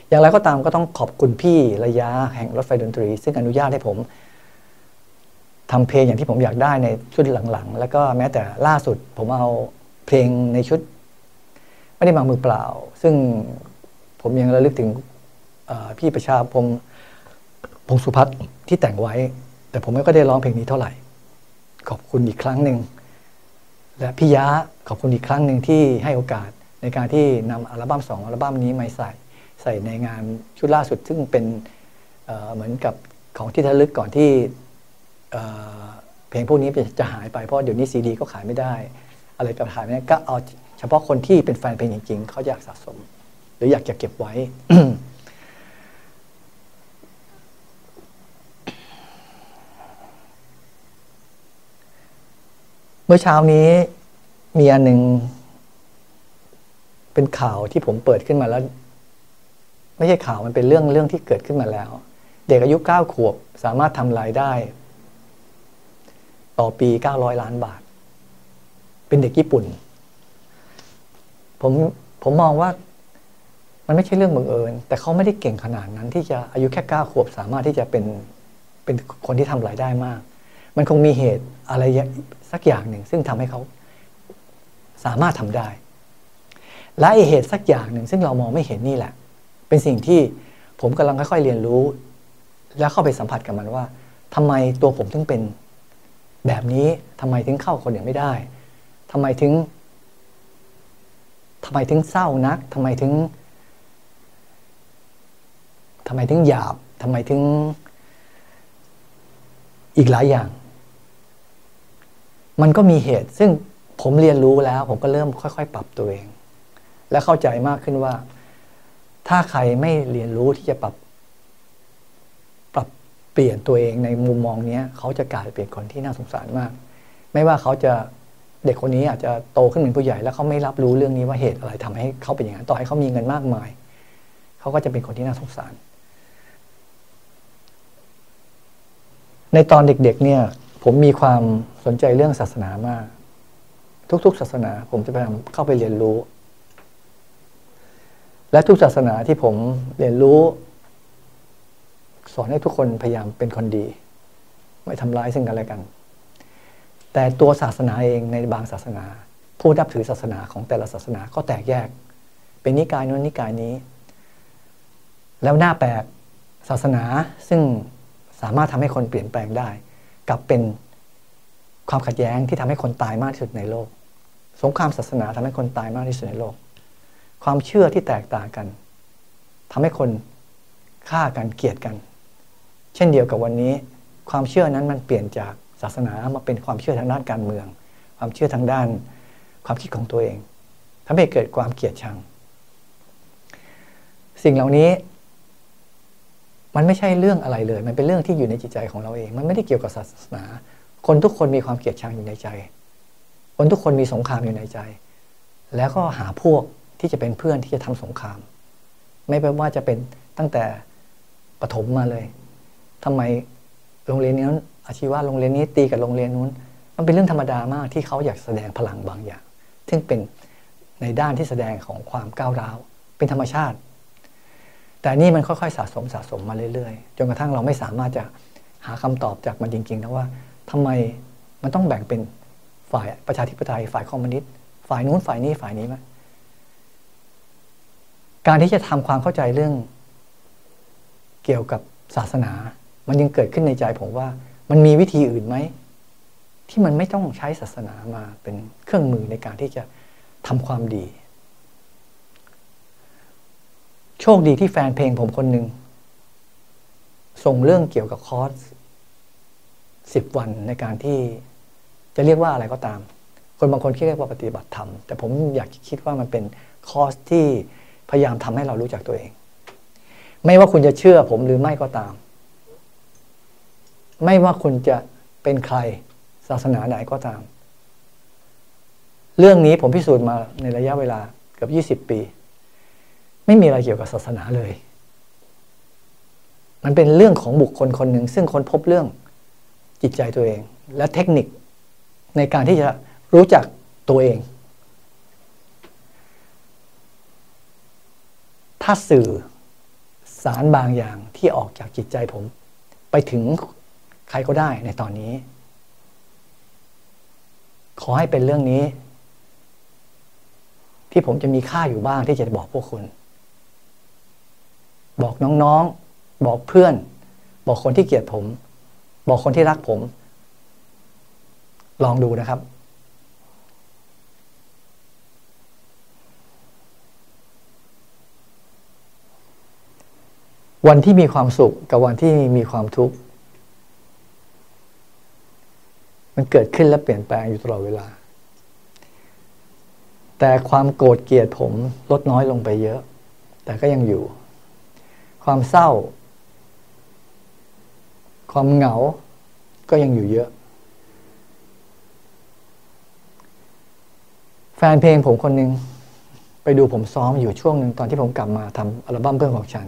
อย่างไรก็ตามก็ต้องขอบคุณพี่ระยะแห่งรถไฟดนตรี ซึ่งอนุญาตให้ผมทำเพลงอย่างที่ผมอยากได้ในชุดหลังๆ แล้วก็แม้แต่ล่าสุดผมเอาเพลงในชุด ไม่ได้มามือเปล่า ซึ่งผมยังระลึกถึง พี่ประชาพงพงสุพัฒน์ที่แต่งไว้ แต่ผมไม่ก็ได้ร้องเพลงนี้เท่าไหร่ ขอบคุณอีกครั้งหนึ่งและพี่ยะขอบคุณอีกครั้งหนึ่งที่ให้โอกาสในการที่นำอัลบั้มสองอัลบั้มนี้มาใส่ใส่ในงานชุดล่าสุด ซึ่งเป็นเเหมือนกับของที่ระลึกก่อนที่เเพลงพวกนี้จะหายไปเพราะเดี๋ยวนี้ซีดีก็ขายไม่ได้ อะไรก็ขายไม่ได้ก็เอาเฉพาะคนที่เป็นแฟนเพลงจริงๆเขาอยากสะสม หรืออยากจะเก็บไว้ มื่อเช้านี้มีอันหนึ่งเป็นข่าวที่ผมเปิดขึ้นมาแล้ว ไม่ใช่ข่าวมันเป็นเรื่องเรื่องที่เกิดขึ้นมาแล้ว เด็กอายุเก้าขวบสามารถทำรายได้ ต่อปีเก้าร้อยล้านบาท เป็นเด็กญี่ปุ่น ผมผมมองว่ามันไม่ใช่เรื่องบังเอิญ แต่เขาไม่ได้เก่งขนาดนั้น ที่จะอายุแค่เก้าขวบสามารถที่จะเป็นเป็นคนที่ทำรายได้มาก มันคงมีเหตุอะไร สักอย่างหนึ่ง ซึ่งทำให้เขาสามารถทำได้ และไอเหตุสักอย่างหนึ่ง ซึ่งเรามองไม่เห็นนี่แหละ เป็นสิ่งที่ผมกำลังค่อยๆเรียนรู้ แล้วเข้าไปสัมผัสกับมันว่าทำไมตัวผมถึงเป็นแบบนี้ทำไมถึงเข้าคนอื่นไม่ได้ทำไมถึงทำไมถึงเศร้านักทำไมถึงทำไมถึงหยาบทำไมถึงอีกหลายอย่าง มันก็มีเหตุ ซึ่งผมเรียนรู้แล้ว ผมก็เริ่มค่อย ๆ ปรับตัวเอง และเข้าใจมากขึ้นว่า ถ้าใครไม่เรียนรู้ที่จะปรับ ปรับเปลี่ยนตัวเองในมุมมองเนี้ยเขาจะกลายเป็นคนที่น่าสงสารมาก ไม่ว่าเขาจะเด็กคนนี้อาจจะโตขึ้นเป็นผู้ใหญ่แล้วเขาไม่รับรู้เรื่องนี้ว่าเหตุอะไรทำให้เขาเป็นอย่างนั้นต่อให้เขามีเงินมากมาย เขาก็จะเป็นคนที่น่าสงสาร ในตอนเด็ก ๆ เนี่ย ผมมีความสนใจเรื่องศาสนามาก ทุกๆ ศาสนาผมจะพยายามเข้าไปเรียนรู้ และทุกศาสนาที่ผมเรียนรู้ สอนให้ทุกคนพยายามเป็นคนดี ไม่ทำร้ายซึ่งกันและกัน แต่ตัวศาสนาเองในบางศาสนา ผู้นับถือศาสนาของแต่ละศาสนาก็แตกแยก เป็นนิกายนู้นนิกายนี้ แล้วหน้าแปลกศาสนาซึ่งสามารถทำให้คนเปลี่ยนแปลงได้ กลับเป็นความขัดแย้งที่ทำให้คนตายมากที่สุดในโลก สงครามศาสนาทำให้คนตายมากที่สุดในโลก ความเชื่อที่แตกต่างกันทำให้คนฆ่ากันเกลียดกัน เช่นเดียวกับวันนี้ ความเชื่อนั้นมันเปลี่ยนจากศาสนามาเป็นความเชื่อทางด้านการเมือง ความเชื่อทางด้านความคิดของตัวเองทำให้เกิดความเกลียดชัง สิ่งเหล่านี้ มันไม่ใช่เรื่องอะไรเลย มันเป็นเรื่องที่อยู่ในจิตใจของเราเอง มันไม่ได้เกี่ยวกับศาสนา คนทุกคนมีความเกลียดชังอยู่ในใจ คนทุกคนมีสงครามอยู่ในใจ แล้วก็หาพวกที่จะเป็นเพื่อนที่จะทำสงคราม ไม่เป็นว่าจะเป็นตั้งแต่ปฐมมาเลยทำไมโรงเรียนนี้อาชีวะโรงเรียนนี้ตีกับโรงเรียนนู้น มันเป็นเรื่องธรรมดามากที่เขาอยากแสดงพลังบางอย่าง ซึ่งเป็นในด้านที่แสดงของความก้าวร้าว เป็นธรรมชาติ แต่นี่มันค่อยๆสะสมสะสมมาเรื่อยๆ จนกระทั่งเราไม่สามารถจะหาคำตอบจากมันจริงๆนะว่าทำไมมันต้องแบ่งเป็นฝ่ายประชาธิปไตยฝ่ายคอมมิวนิสต์ฝ่ายนู้นฝ่ายนี้ฝ่ายนี้ไหมการที่จะทำความเข้าใจเรื่อง เกี่ยวกับศาสนา มันยังเกิดขึ้นในใจผมว่า มันมีวิธีอื่นไหมที่มันไม่ต้องใช้ศาสนามาเป็นเครื่องมือในการที่จะทำความดี โชคดีที่แฟนเพลงผมคนหนึ่งส่งเรื่องเกี่ยวกับคอร์สสิบวันในการที่จะเรียกว่าอะไรก็ตาม คนบางคนคิดเรียกว่าปฏิบัติธรรม แต่ผมอยากคิดว่ามันเป็นคอร์สที่พยายามทำให้เรารู้จักตัวเอง ไม่ว่าคุณจะเชื่อผมหรือไม่ก็ตาม ไม่ว่าคุณจะเป็นใครศาสนาไหนก็ตาม เรื่องนี้ผมพิสูจน์มาในระยะเวลาเกือบยี่สิบปี ไม่มีอะไรเกี่ยวกับศาสนาเลย มันเป็นเรื่องของบุคคลคนหนึ่ง ซึ่งคนพบเรื่องจิตใจตัวเอง และเทคนิคในการที่จะรู้จักตัวเอง ถ้าสื่อสารบางอย่างที่ออกจากจิตใจผม ไปถึงใครก็ได้ในตอนนี้ ขอให้เป็นเรื่องนี้ ที่ผมจะมีค่าอยู่บ้างที่จะบอกพวกคุณ บอกน้องๆ บอกเพื่อน บอกคนที่เกลียดผม บอกคนที่รักผม ลองดูนะครับ วันที่มีความสุขกับวันที่มีความทุกข์มันเกิดขึ้นและเปลี่ยนแปลงอยู่ตลอดเวลา แต่ความโกรธเกลียดผมลดน้อยลงไปเยอะ แต่ก็ยังอยู่ ความเศร้า ความเหงา ก็ยังอยู่เยอะ แฟนเพลงผมคนหนึ่งไปดูผมซ้อมอยู่ช่วงหนึ่งตอนที่ผมกลับมาทำอัลบั้มเพื่อนของฉัน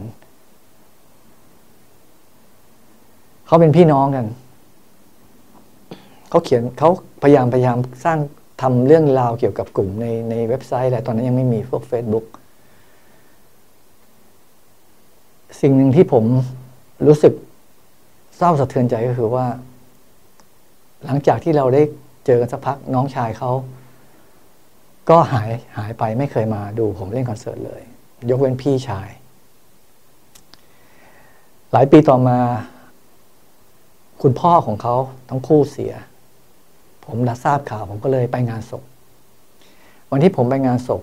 เขาเป็นพี่น้องกัน เขาเขียนเขาพยายามพยายามสร้างทำเรื่องราวเกี่ยวกับกลุ่มในในเว็บไซต์อะไรตอนนั้นยังไม่มีพวก Facebook สิ่งหนึ่งที่ผมรู้สึกเศร้าสะเทือนใจก็คือว่า หลังจากที่เราได้เจอกันสักพักน้องชายเขาก็หายหายไปไม่เคยมาดูผมเล่นคอนเสิร์ตเลย ยกเว้นพี่ชาย หลายปีต่อมา คุณพ่อของเขาทั้งคู่เสีย ผมได้ทราบข่าวผมก็เลยไปงานศพวันที่ผมไปงานศพ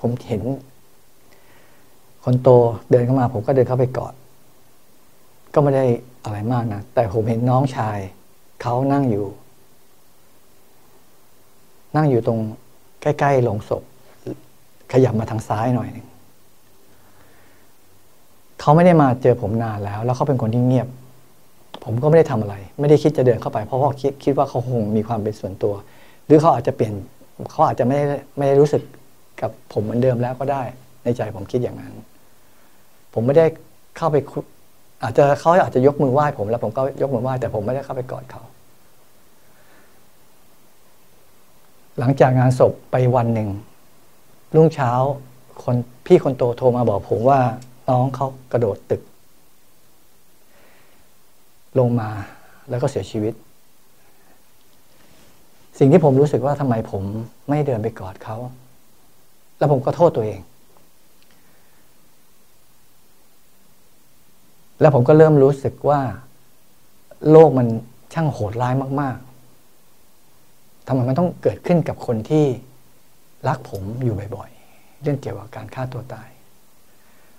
ผมเห็น คนโตเดินเข้ามา ผมก็เดินเข้าไปกอด ก็ไม่ได้อะไรมากนะ แต่ผมเห็นน้องชายเขานั่งอยู่ นั่งอยู่ตรงใกล้ๆโลงศพ ขยับมาทางซ้ายหน่อยหนึงเขาไม่ได้มาเจอผมนานแล้ว แล้วเขาเป็นคนที่เงียบ ผมก็ไม่ได้ทำอะไร ไม่ได้คิดจะเดินเข้าไป เพราะว่าคิดคิดว่าเขาคงมีความเป็นส่วนตัว หรือเขาอาจจะเปลี่ยนเขาอาจจะไม่ได้ไม่ได้รู้สึกกับผมเหมือนเดิมแล้วก็ได้ ในใจผมคิดอย่างนั้น ผมไม่ได้เข้าไปอาจจะเขาอาจจะยกมือไหว้ผม แล้วผมก็ยกมือไหว้แต่ผมไม่ได้เข้าไปกอดเขาหลังจากงานศพไปวันหนึ่งรุ่งเช้าคนพี่คนโตโทรมาบอกผมว่าน้องเขากระโดดตึก ลงมาแล้วก็เสียชีวิต สิ่งที่ผมรู้สึกว่าทำไมผมไม่เดินไปกอดเขา แล้วผมก็โทษตัวเอง แล้วผมก็เริ่มรู้สึกว่าโลกมันช่างโหดร้ายมาก ๆทำไมมันต้องเกิดขึ้นกับคนที่รักผมอยู่บ่อยๆ เรื่องเกี่ยวกับการฆ่าตัวตาย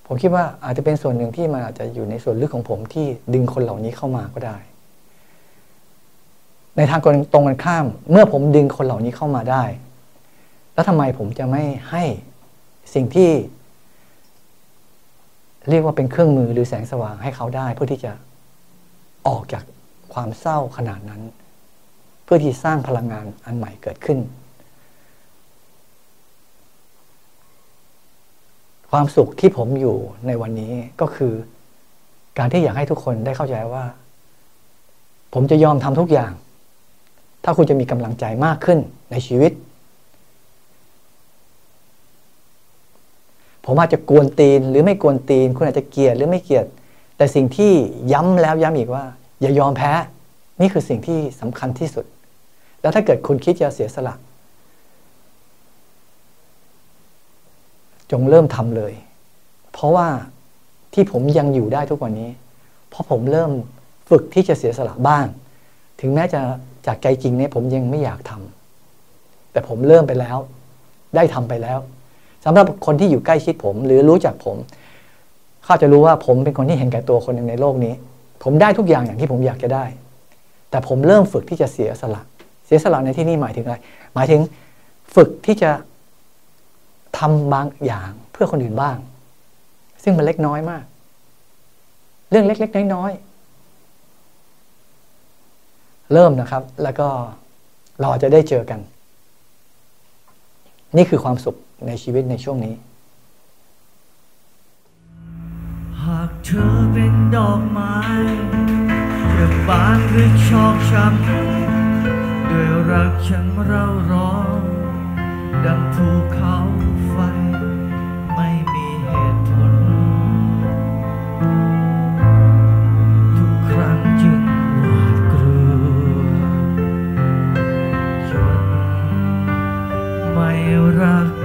ผมคิดว่าอาจจะเป็นส่วนหนึ่งที่มันอาจจะอยู่ในส่วนลึกของผมที่ดึงคนเหล่านี้เข้ามาก็ได้ ในทางตรงกันข้าม เมื่อผมดึงคนเหล่านี้เข้ามาได้ แล้วทำไมผมจะไม่ให้สิ่งที่ เรียกว่าเป็นเครื่องมือหรือแสงสว่างให้เขาได้ เพื่อที่จะออกจากความเศร้าขนาดนั้น เพื่อที่สร้างพลังงานอันใหม่เกิดขึ้น ความสุขที่ผมอยู่ในวันนี้ก็คือการที่อยากให้ทุกคนได้เข้าใจว่า ผมจะยอมทำทุกอย่าง ถ้าคุณจะมีกำลังใจมากขึ้นในชีวิต ผมอาจจะกวนตีนหรือไม่กวนตีน คุณอาจจะเกลียดหรือไม่เกลียด แต่สิ่งที่ย้ำแล้วย้ำอีกว่า อย่ายอมแพ้ นี่คือสิ่งที่สำคัญที่สุด แล้วถ้าเกิดคุณคิดจะเสียสละจงเริ่มทำเลย เพราะว่าที่ผมยังอยู่ได้ทุกวันนี้ เพราะผมเริ่มฝึกที่จะเสียสละบ้าง ถึงแม้จะจากใจจริงเนี่ยผมยังไม่อยากทำแต่ผมเริ่มไปแล้ว ได้ทำไปแล้ว สำหรับคนที่อยู่ใกล้ชิดผม หรือรู้จักผม เขาจะรู้ว่าผมเป็นคนที่เห็นแก่ตัวคนหนึ่งในโลกนี้ ผมได้ทุกอย่างอย่างที่ผมอยากจะได้ แต่ผมเริ่มฝึกที่จะเสียสละเสียสละในที่นี้หมายถึงอะไร หมายถึงฝึกที่จะทำบางอย่างเพื่อคนอื่นบ้าง ซึ่งมันเล็กน้อยมาก เรื่องเล็ก ๆ น้อยๆเริ่มนะครับ แล้วก็เราอาจจะได้เจอกัน นี่คือความสุข ในชีวิตในช่วงนี้ หากเธอเป็นดอกไม้จะบานหรือชอกช้ำด้วยรักฉันเร่าร้อนดังภูเขาไฟ ไม่มีเหตุผล ทุกครั้งจึงหวาดกลัวจนไม่รัก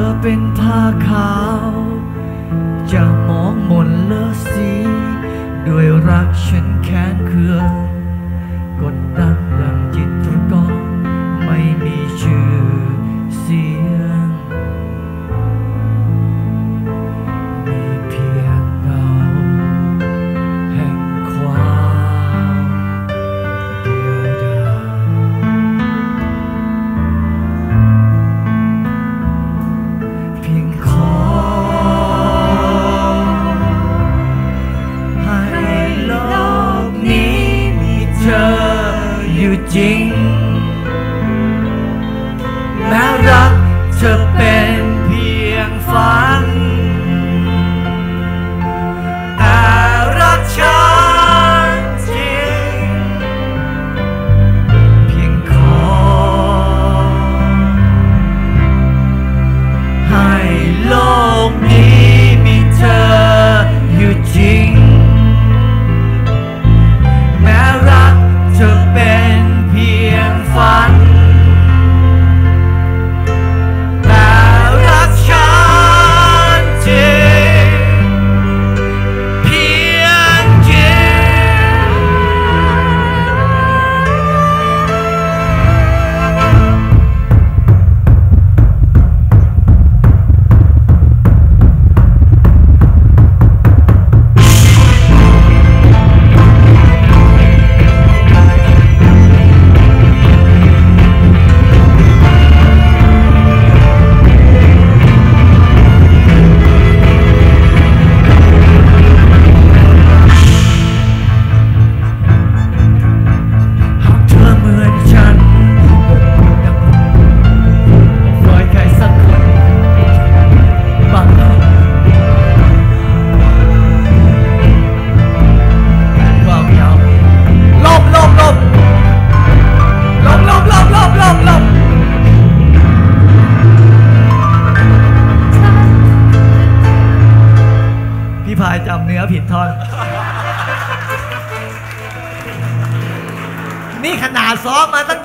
อเป็นผ้าขาวจะมองมนเลอสี ด้วยรักฉันแค้นเคืองกดดัน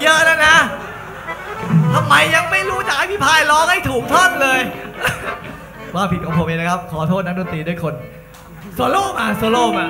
เยอะแล้วนะทำไมยังไม่รู้จักให้พี่พายร้องให้ถูกท่อนเลยว่าผิดของผมเองนะครับ ขอโทษนักดนตรีด้วยคนโซโล่มาโซโล่มา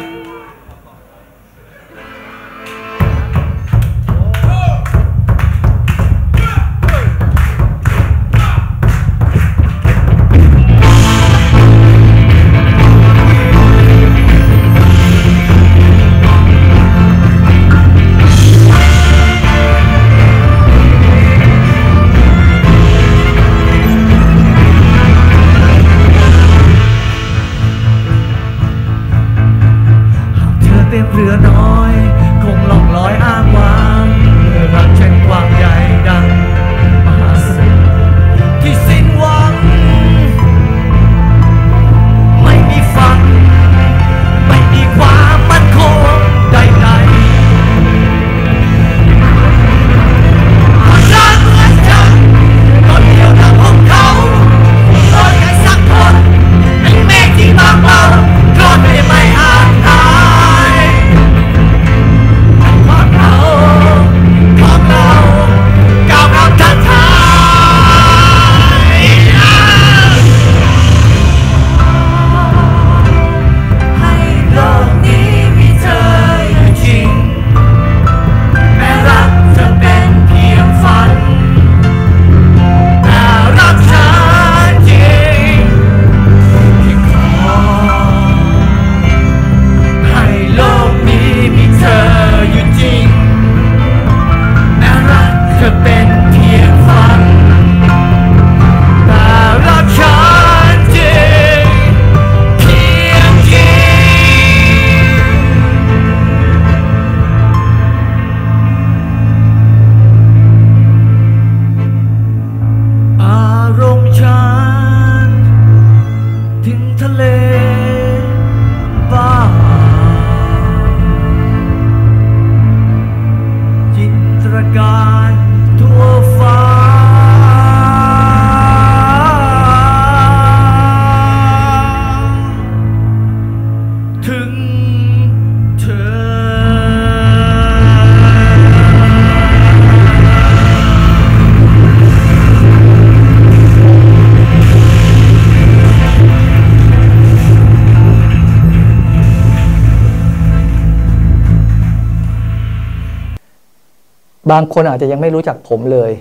บางคนอาจจะยังไม่รู้จักผมเลย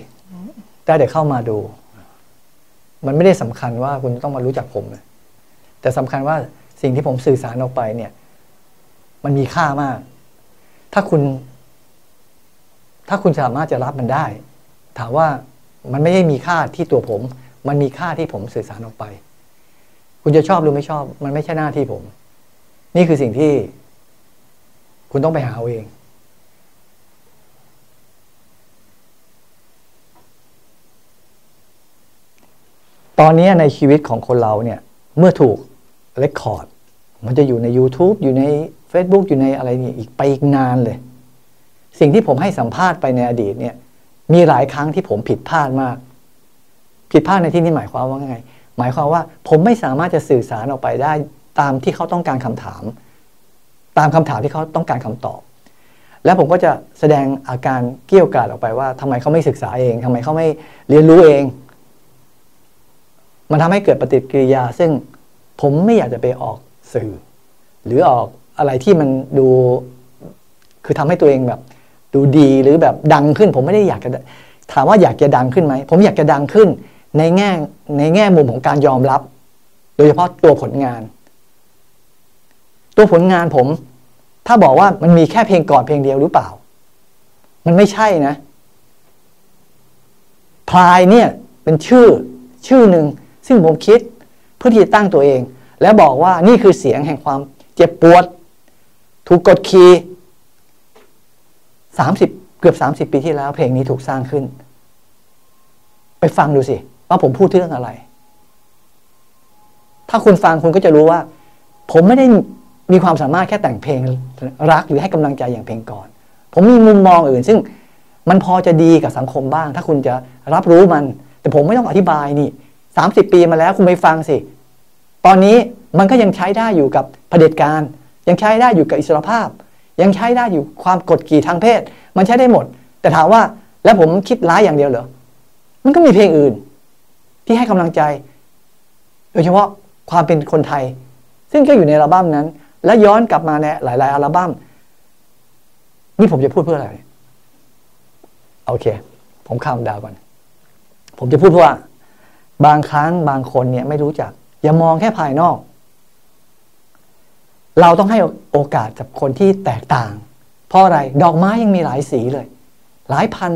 ได้แต่เข้ามาดู มันไม่ได้สำคัญว่าคุณต้องมารู้จักผมนะแต่สำคัญว่าสิ่งที่ผมสื่อสารออกไปเนี่ย มันมีค่ามาก ถ้าคุณ ถ้าคุณสามารถจะรับมันได้ ถามว่ามันไม่ได้มีค่าที่ตัวผม มันมีค่าที่ผมสื่อสารออกไป คุณจะชอบหรือไม่ชอบ มันไม่ใช่หน้าที่ผม นี่คือสิ่งที่ คุณต้องไปหาเอาเอง ตอนนี้ในชีวิตของคนเราเนี่ยเมื่อถูกเรคคอร์ดมันจะอยู่ใน YouTube อยู่ใน Facebook อยู่ในอะไรนี่อีกไปอีกนานเลย สิ่งที่ผมให้สัมภาษณ์ไปในอดีตเนี่ยมีหลายครั้งที่ผมผิดพลาดมาก ผิดพลาดในที่นี้หมายความว่าไง หมายความว่าผมไม่สามารถจะสื่อสารออกไปได้ตามที่เขาต้องการคำถาม ตามคำถามที่เขาต้องการคำตอบ แล้วผมก็จะแสดงอาการเกี่ยวกราดออกไปว่าทำไมเขาไม่ศึกษาเองทำไมเขาไม่เรียนรู้เอง มันทำให้เกิดปฏิกิริยา ซึ่งผมไม่อยากจะไปออกสื่อ หรือออกอะไรที่มันดู คือทำให้ตัวเองแบบ ดูดีหรือแบบดังขึ้น ผมไม่ได้อยากจะถามว่าอยากจะดังขึ้นไหมผมอยากจะดังขึ้น ในแง่ในแง่มุมของการยอมรับ โดยเฉพาะตัวผลงาน ตัวผลงานผม ถ้าบอกว่ามันมีแค่เพลงก่อนเพลงเดียวหรือเปล่า มันไม่ใช่นะพลายเนี่ยเป็นชื่อชื่อหนึ่ง ซึ่งผมคิดเพื่อที่จะตั้งตัวเอง แล้วบอกว่านี่คือเสียงแห่งความเจ็บปวด ถูกกดขี่สามสิบเกือบสามสิบปีที่แล้ว เพลงนี้ถูกสร้างขึ้น ไปฟังดูสิว่าผมพูดเรื่องอะไร ถ้าคุณฟังคุณก็จะรู้ว่า ผมไม่ได้มีความสามารถแค่แต่งเพลงรักหรือให้กำลังใจอย่างเพลงก่อน ผมมีมุมมองอื่น ซึ่งมันพอจะดีกับสังคมบ้าง ถ้าคุณจะรับรู้มัน แต่ผมไม่ต้องอธิบายนี่ สามสิบปีมาแล้วคุณไปฟังสิ ตอนนี้มันก็ยังใช้ได้อยู่กับเผด็จการ ยังใช้ได้อยู่กับอิสรภาพ ยังใช้ได้อยู่ความกดขี่ทางเพศ มันใช้ได้หมด แต่ถามว่าแล้วผมคิดร้ายอย่างเดียวเหรอ มันก็มีเพลงอื่น ที่ให้กำลังใจ โดยเฉพาะความเป็นคนไทย ซึ่งก็อยู่ในอัลบั้มนั้น และย้อนกลับมาในหลาย ๆ อัลบั้มนี่ผมจะพูดเพื่ออะไร โอเค ผมข้ามดาวก่อน ผมจะพูดว่า บางครั้งบางคนเนี่ยไม่รู้จัก อย่ามองแค่ภายนอก เราต้องให้โอกาสกับคนที่แตกต่าง เพราะอะไรดอกไม้ยังมีหลายสีเลย หลายพัน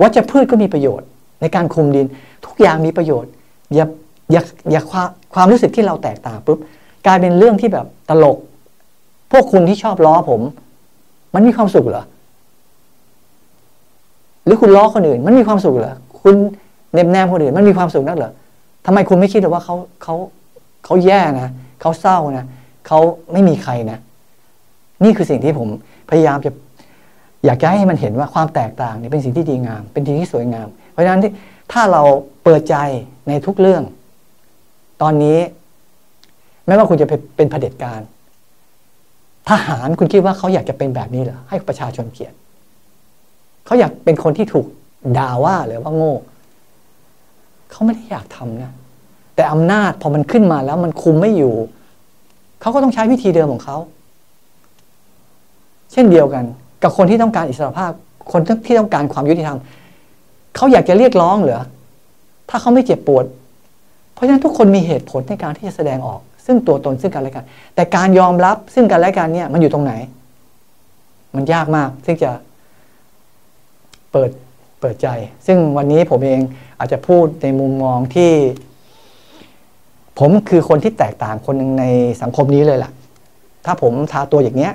วัชพืชก็มีประโยชน์ ในการคุมดิน ทุกอย่างมีประโยชน์ อย่าอย่าอย่าความความรู้สึกที่เราแตกต่างปุ๊บกลายเป็นเรื่องที่แบบตลก พวกคุณที่ชอบล้อผม มันมีความสุขเหรอหรือคุณล้อคนอื่น มันมีความสุขเหรอคุณ เนมแนมคนอื่นมันมีความสุขนักเหรอทำไมคุณไม่คิดหรอว่าเขาเขาเขาแย่นะเขาเศร้านะเขาไม่มีใครนะ นี่คือสิ่งที่ผมพยายามจะอยากจะให้มันเห็นว่าความแตกต่างเนี่ยเป็นสิ่งที่ดีงาม เป็นสิ่งที่สวยงาม เพราะฉะนั้นที่ถ้าเราเปิดใจในทุกเรื่อง ตอนนี้ไม่ว่าคุณจะเป็นเป็นเผด็จการทหารคุณคิดว่าเขาอยากจะเป็นแบบนี้เหรอให้ประชาชนเกลียดเขาอยากเป็นคนที่ถูกด่าว่าหรือว่าโง่ เขาไม่ได้อยากทำนะแต่อำนาจพอมันขึ้นมาแล้วมันคุมไม่อยู่ เขาก็ต้องใช้วิธีเดิมของเขา เช่นเดียวกัน กับคนที่ต้องการอิสรภาพ คนที่ต้องการความยุติธรรมเขาอยากจะเรียกร้องเหรอถ้าเขาไม่เจ็บปวด เพราะฉะนั้นทุกคนมีเหตุผลในการที่จะแสดงออก ซึ่งตัวตนซึ่งกันและกัน แต่การยอมรับซึ่งกันและกันเนี่ยมันอยู่ตรงไหน มันยากมากที่จะเปิด ปิดใจ ซึ่งวันนี้ผมเองอาจจะพูดในมุมมองที่ ผมคือคนที่แตกต่างคนหนึ่งในสังคมนี้เลยล่ะ ถ้าผมทาตัวอย่างเนี้ย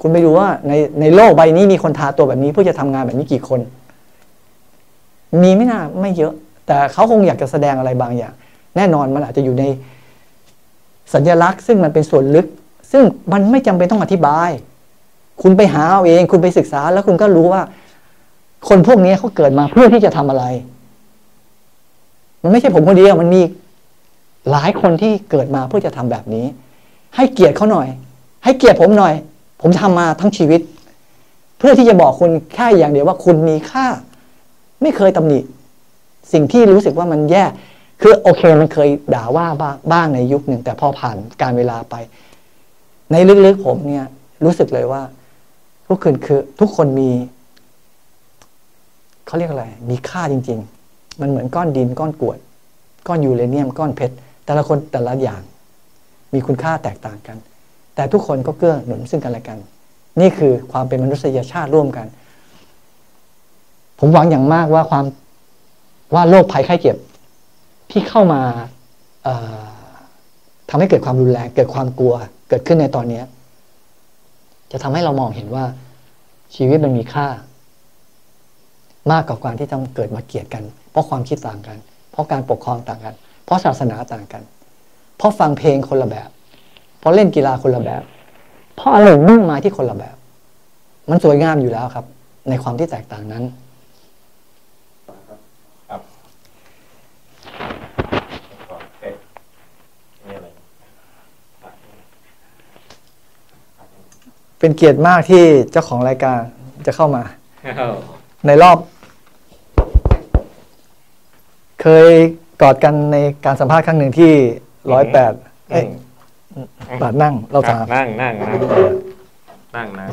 คุณไม่รู้ว่าในในโลกใบนี้มีคนทาตัวแบบนี้เพื่อจะทำงานแบบนี้กี่คน มีไม่น่าไม่เยอะ แต่เขาคงอยากจะแสดงอะไรบางอย่าง แน่นอนมันอาจจะอยู่ในสัญลักษณ์ ซึ่งมันเป็นส่วนลึก ซึ่งมันไม่จำเป็นต้องอธิบาย คุณไปหาเอาเอง คุณไปศึกษาแล้วคุณก็รู้ว่า คนพวกนี้เขาเกิดมาเพื่อที่จะทำอะไร มันไม่ใช่ผมคนเดียวมันมีหลายคนที่เกิดมาเพื่อจะทำแบบนี้ ให้เกียรติเขาหน่อย ให้เกียรติผมหน่อย ผมทำมาทั้งชีวิต เพื่อที่จะบอกคุณแค่อย่างเดียวว่าคุณมีค่า ไม่เคยตำหนิสิ่งที่รู้สึกว่ามันแย่ คือโอเคมันเคยด่าว่าบ้างในยุคหนึ่ง แต่พอผ่านการเวลาไป ในลึกๆผมเนี่ยรู้สึกเลยว่าทุกคนคือทุกคนมี เขาเรียกอะไร มีค่าจริง ๆ มันเหมือนก้อนดินก้อนกรวด ก้อนยูเรเนียม ก้อนเพชร แต่ละคนแต่ละอย่าง มีคุณค่าแตกต่างกัน แต่ทุกคนก็เกื้อหนุนซึ่งกันและกัน นี่คือความเป็นมนุษยชาติร่วมกัน ผมหวังอย่างมากว่าความว่าโรคภัยไข้เจ็บที่เข้ามาเอ่อทำให้เกิดความรุนแรง เกิดความกลัว เกิดขึ้นในตอนเนี้จะทำให้เรามองเห็นว่าชีวิตมันมีค่า มากกว่าการที่ต้องเกิดมาเกลียดกัน เพราะความคิดต่างกัน เพราะการปกครองต่างกัน เพราะศาสนาต่างกัน เพราะฟังเพลงคนละแบบ เพราะเล่นกีฬาคนละแบบ เพราะอะไรมุ่งหมายที่คนละแบบ มันสวยงามอยู่แล้วครับ ในความที่แตกต่างนั้นเป็นเกียรติมากที่เจ้าของรายการจะเข้ามา ในรอบ เคยกอดกันในการสัมภาษณ์ครั้งหนึ่งที่ร้อยแปดเอ้ยบาทนั่งเราถามนั่งนั่งนั่งนั่งนั่ง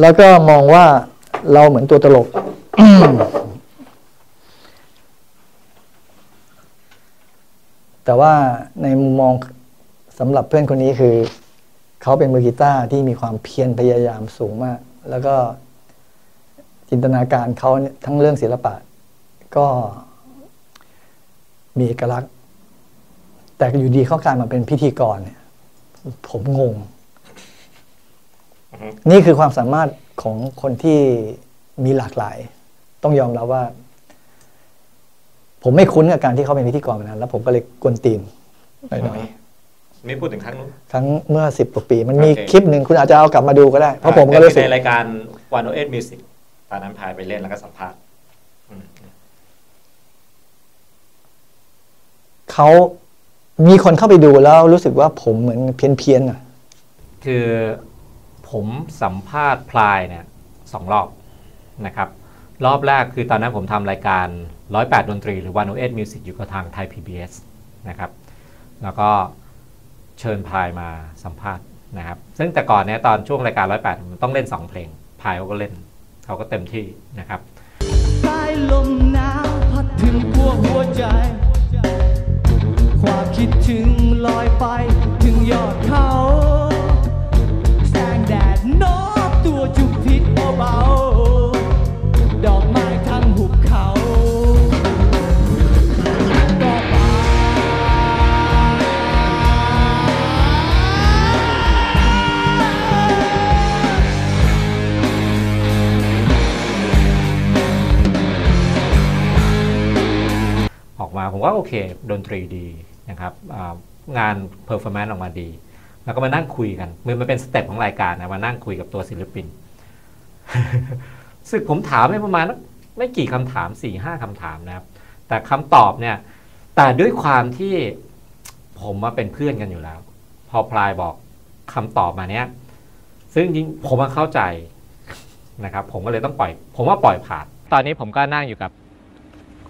แล้วก็มองว่าเราเหมือนตัวตลก แต่ว่าในมุมมองสำหรับเพื่อนคนนี้คือ เขาเป็นมือกีตาร์ที่มีความเพียรพยายามสูงมาก แล้วก็จินตนาการเขาเนี่ยทั้งเรื่องศิลปะ ก็ มีเอกลักษณ์ แต่อยู่ดีเขากลายมาเป็นพิธีกรเนี่ย ผมงง นี่คือความสามารถของคนที่มีหลากหลาย ต้องยอมรับว่า ผมไม่คุ้นกับการที่เขาเป็นพิธีกรมานานแล้วผมก็เลยกวนตีนหน่อยนี่พูดถึงครั้งนู้นๆครั้งเมื่อสิบกว่าปี มันมีโอเคคลิปหนึ่งคุณอาจจะเอากลับมาดูก็ได้ เพราะผมก็รู้สึกในรายการ One O Eight Music ตอนนั้นพลายไปเล่นแล้วก็สัมภาษณ์อืม เขามีคนเข้าไปดูแล้วรู้สึกว่าผมเหมือนเพี้ยนเพียนๆอะคือผมสัมภาษณ์พลายเนี่ยสองรอบนะครับ รอบแรกคือตอนนั้นผมทำรายการ 108 ดนตรี หรือ108 Music อยู่กับทางไทย PBS นะครับ แล้วก็เชิญพายมาสัมภาษณ์นะครับ ซึ่งแต่ก่อนเนี่ยตอนช่วงรายการ 108 มันต้องเล่น 2 เพลงพายเขาก็เล่นเขาก็เต็มที่นะครับสายลมหนาวพัดถึงพวกหัวใจ ความคิดถึงลอยไปถึงยอดเขาแสงแดดน้มตัวจุบทิศเบาๆดอกไม้ทั้งหุบเขาก็บาออกมาผมว่าโอเค ดนตรีดี นะครับงาน performance ออกมาดี แล้วก็มานั่งคุยกันมันมันเป็น step ของรายการนะมานั่งคุยกับตัวศิลปินซึ่งผมถามไปประมาณไม่กี่คำถามสี่ห้าคำถามนะครับ แต่คำตอบเนี่ย แต่ด้วยความที่ผมมาเป็นเพื่อนกันอยู่แล้ว พอพลายบอกคำตอบมาเนี้ย ซึ่งจริงผมมาเข้าใจนะครับ ผมก็เลยต้องปล่อย ผมว่าปล่อยผ่าน ตอนนี้ผมก็นั่งอยู่กับ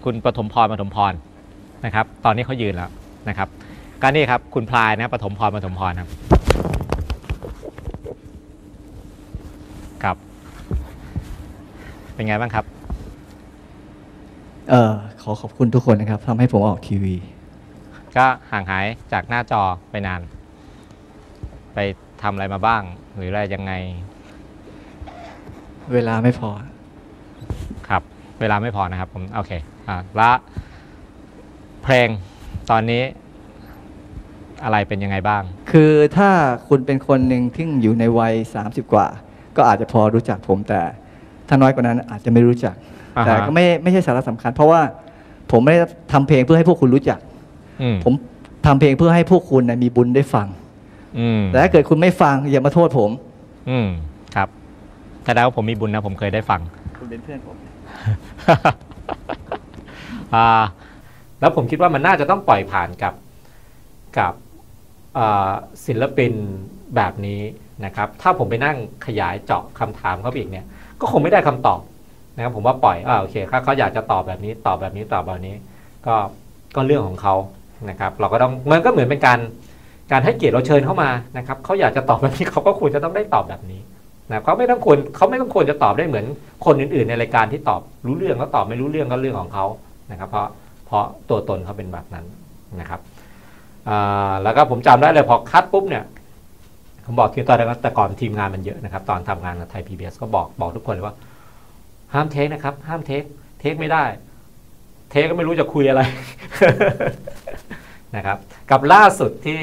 คุณปฐมพรปฐมพรนะครับ ตอนนี้เขายืนแล้ว นะครับก็นี่ครับคุณพลายนะปฐมพรปฐมพรครับครับ เป็นไงบ้างครับ เออขอขอบคุณทุกคนนะครับทำให้ผมออกทีวี ก็ห่างหายจากหน้าจอไปนาน ไปทำอะไรมาบ้าง หรืออะไรยังไง เวลาไม่พอ ครับ เวลาไม่พอนะครับผม โอเค อ่าและเพลง ตอนนี้อะไรเป็นยังไงบ้าง คือถ้าคุณเป็นคนหนึ่งที่อยู่ในวัย 30 กว่า ก็อาจจะพอรู้จักผมแต่ ถ้าน้อยกว่านั้นอาจจะไม่รู้จัก อ่าฮะ แต่ก็ไม่ไม่ใช่สาระสำคัญ เพราะว่าผมไม่ได้ทำเพลงเพื่อให้พวกคุณรู้จัก อืมผมทำเพลงเพื่อให้พวกคุณนะมีบุญได้ฟัง อืมแต่ถ้าเกิดคุณไม่ฟังอย่ามาโทษผม อืมครับ แต่แล้วาผมมีบุญนะผมเคยได้ฟัง คุณเป็นเพื่อนผม อ่า แล้วผมคิดว่ามันน่าจะต้องปล่อยผ่านกับกับศิลปินแบบนี้นะครับ ถ้าผมไปนั่งขยายเจาะคำถามเขาไปอีกเนี่ย ก็คงไม่ได้คำตอบนะครับผมว่าปล่อยอ่าโอเคถ้าเขาอยากจะตอบแบบนี้ตอบแบบนี้ตอบแบบนี้ ก็ก็เรื่องของเขานะครับ เราก็ต้องมันก็เหมือนเป็นการการให้เกียรติเราเชิญเข้ามานะครับเขาอยากจะตอบแบบนี้เขาก็ควรจะต้องได้ตอบแบบนี้นะเขาไม่ต้องควรเขาไม่ต้องควรจะตอบได้เหมือนคนอื่น ๆ ในรายการที่ตอบรู้เรื่องก็ตอบไม่รู้เรื่องก็เรื่องของเขานะครับ เพราะ ราะตัวตนเขาเป็นแบบนั้นนะครับแล้วก็ผมจำได้เลยพอคัดปุ๊บเนี่ยผมบอกทีตอนนั้นแต่ก่อนทีมงานมันเยอะนะครับ ตอนทำงานกับไทยพีบีก็บอกบอกทุกคนเลยว่า ห้าม take นะครับ ห้าม take take ไม่ได้ take ก็ไม่รู้จะคุยอะไรนะครับ กับล่าสุดที่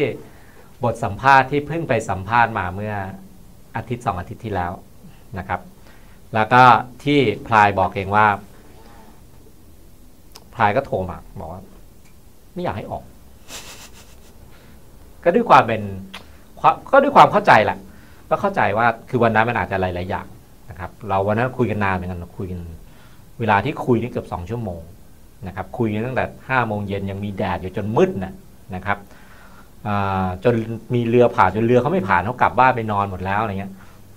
บทสัมภาษณ์ที่เพิ่งไปสัมภาษณ์มาเมื่ออาทิตย์สองอาทิตย์ที่แล้วนะครับ แล้วก็ที่พลายบอกเองว่า พลายก็โทรมาบอกว่าไม่อยากให้ออก ก็ด้วยความเป็นก็ด้วยความเข้าใจแหละก็เข้าใจว่าคือวันนั้นมันอาจจะหลายๆอย่างนะครับ เราวันนั้นคุยกันนานเหมือนกันคุยกันเวลาที่คุยนี่เกือบสองชั่วโมงนะครับ คุยกันตั้งแต่ห้าโมงเย็นยังมีแดดอยู่จนมืดนะนะครับจนมีเรือผ่านจนเรือเขาไม่ผ่านเขากลับบ้านไปนอนหมดแล้วอะไรเงี้ย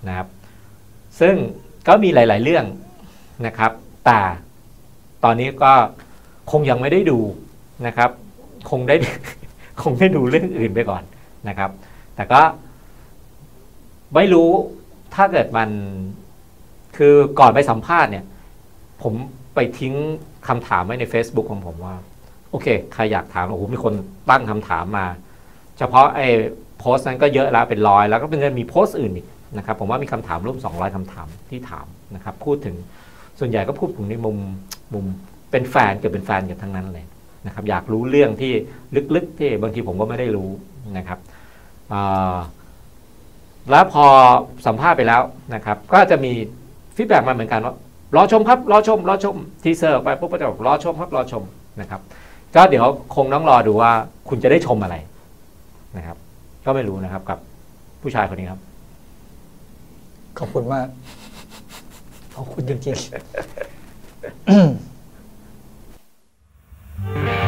นะครับ ซึ่งก็มีหลาย ๆเรื่องนะครับ แต่ตอนนี้ก็ คงยังไม่ได้ดูนะครับ คงได้คงได้ดูเรื่องอื่นไปก่อนนะครับ แต่ก็ไม่รู้ถ้าเกิดมันคือก่อนไปสัมภาษณ์เนี่ย ผมไปทิ้งคำถามไว้ใน Facebook ของผมว่า โอเค ใครอยากถามโอ้โหมีคนตั้งคำถามมา เฉพาะไอ้โพสต์นั้นก็เยอะแล้วเป็นร้อยแล้วก็เป็นมีโพสต์อื่นอีกนะครับผมว่ามีคำถามร่วม 200คำถามที่ถามนะครับ พูดถึงส่วนใหญ่ก็พูดถึงในมุมมุม เป็นแฟนเกือบเป็นแฟนกันทั้งนั้นเลยนะครับอยากรู้เรื่องที่ลึกๆที่บางทีผมก็ไม่ได้รู้นะครับแล้วพอสัมภาษณ์ไปแล้วนะครับ ก็จะมี feedback มาเหมือนกันว่ารอชมครับรอชมรอชม teaser ไปปุ๊บก็จะบอกรอชมครับรอชมนะครับ ก็เดี๋ยวคงต้องรอดูว่าคุณจะได้ชมอะไรนะครับ ก็ไม่รู้นะครับกับผู้ชายคนนี้ครับ ขอบคุณมากขอบคุณจริงๆ Yeah.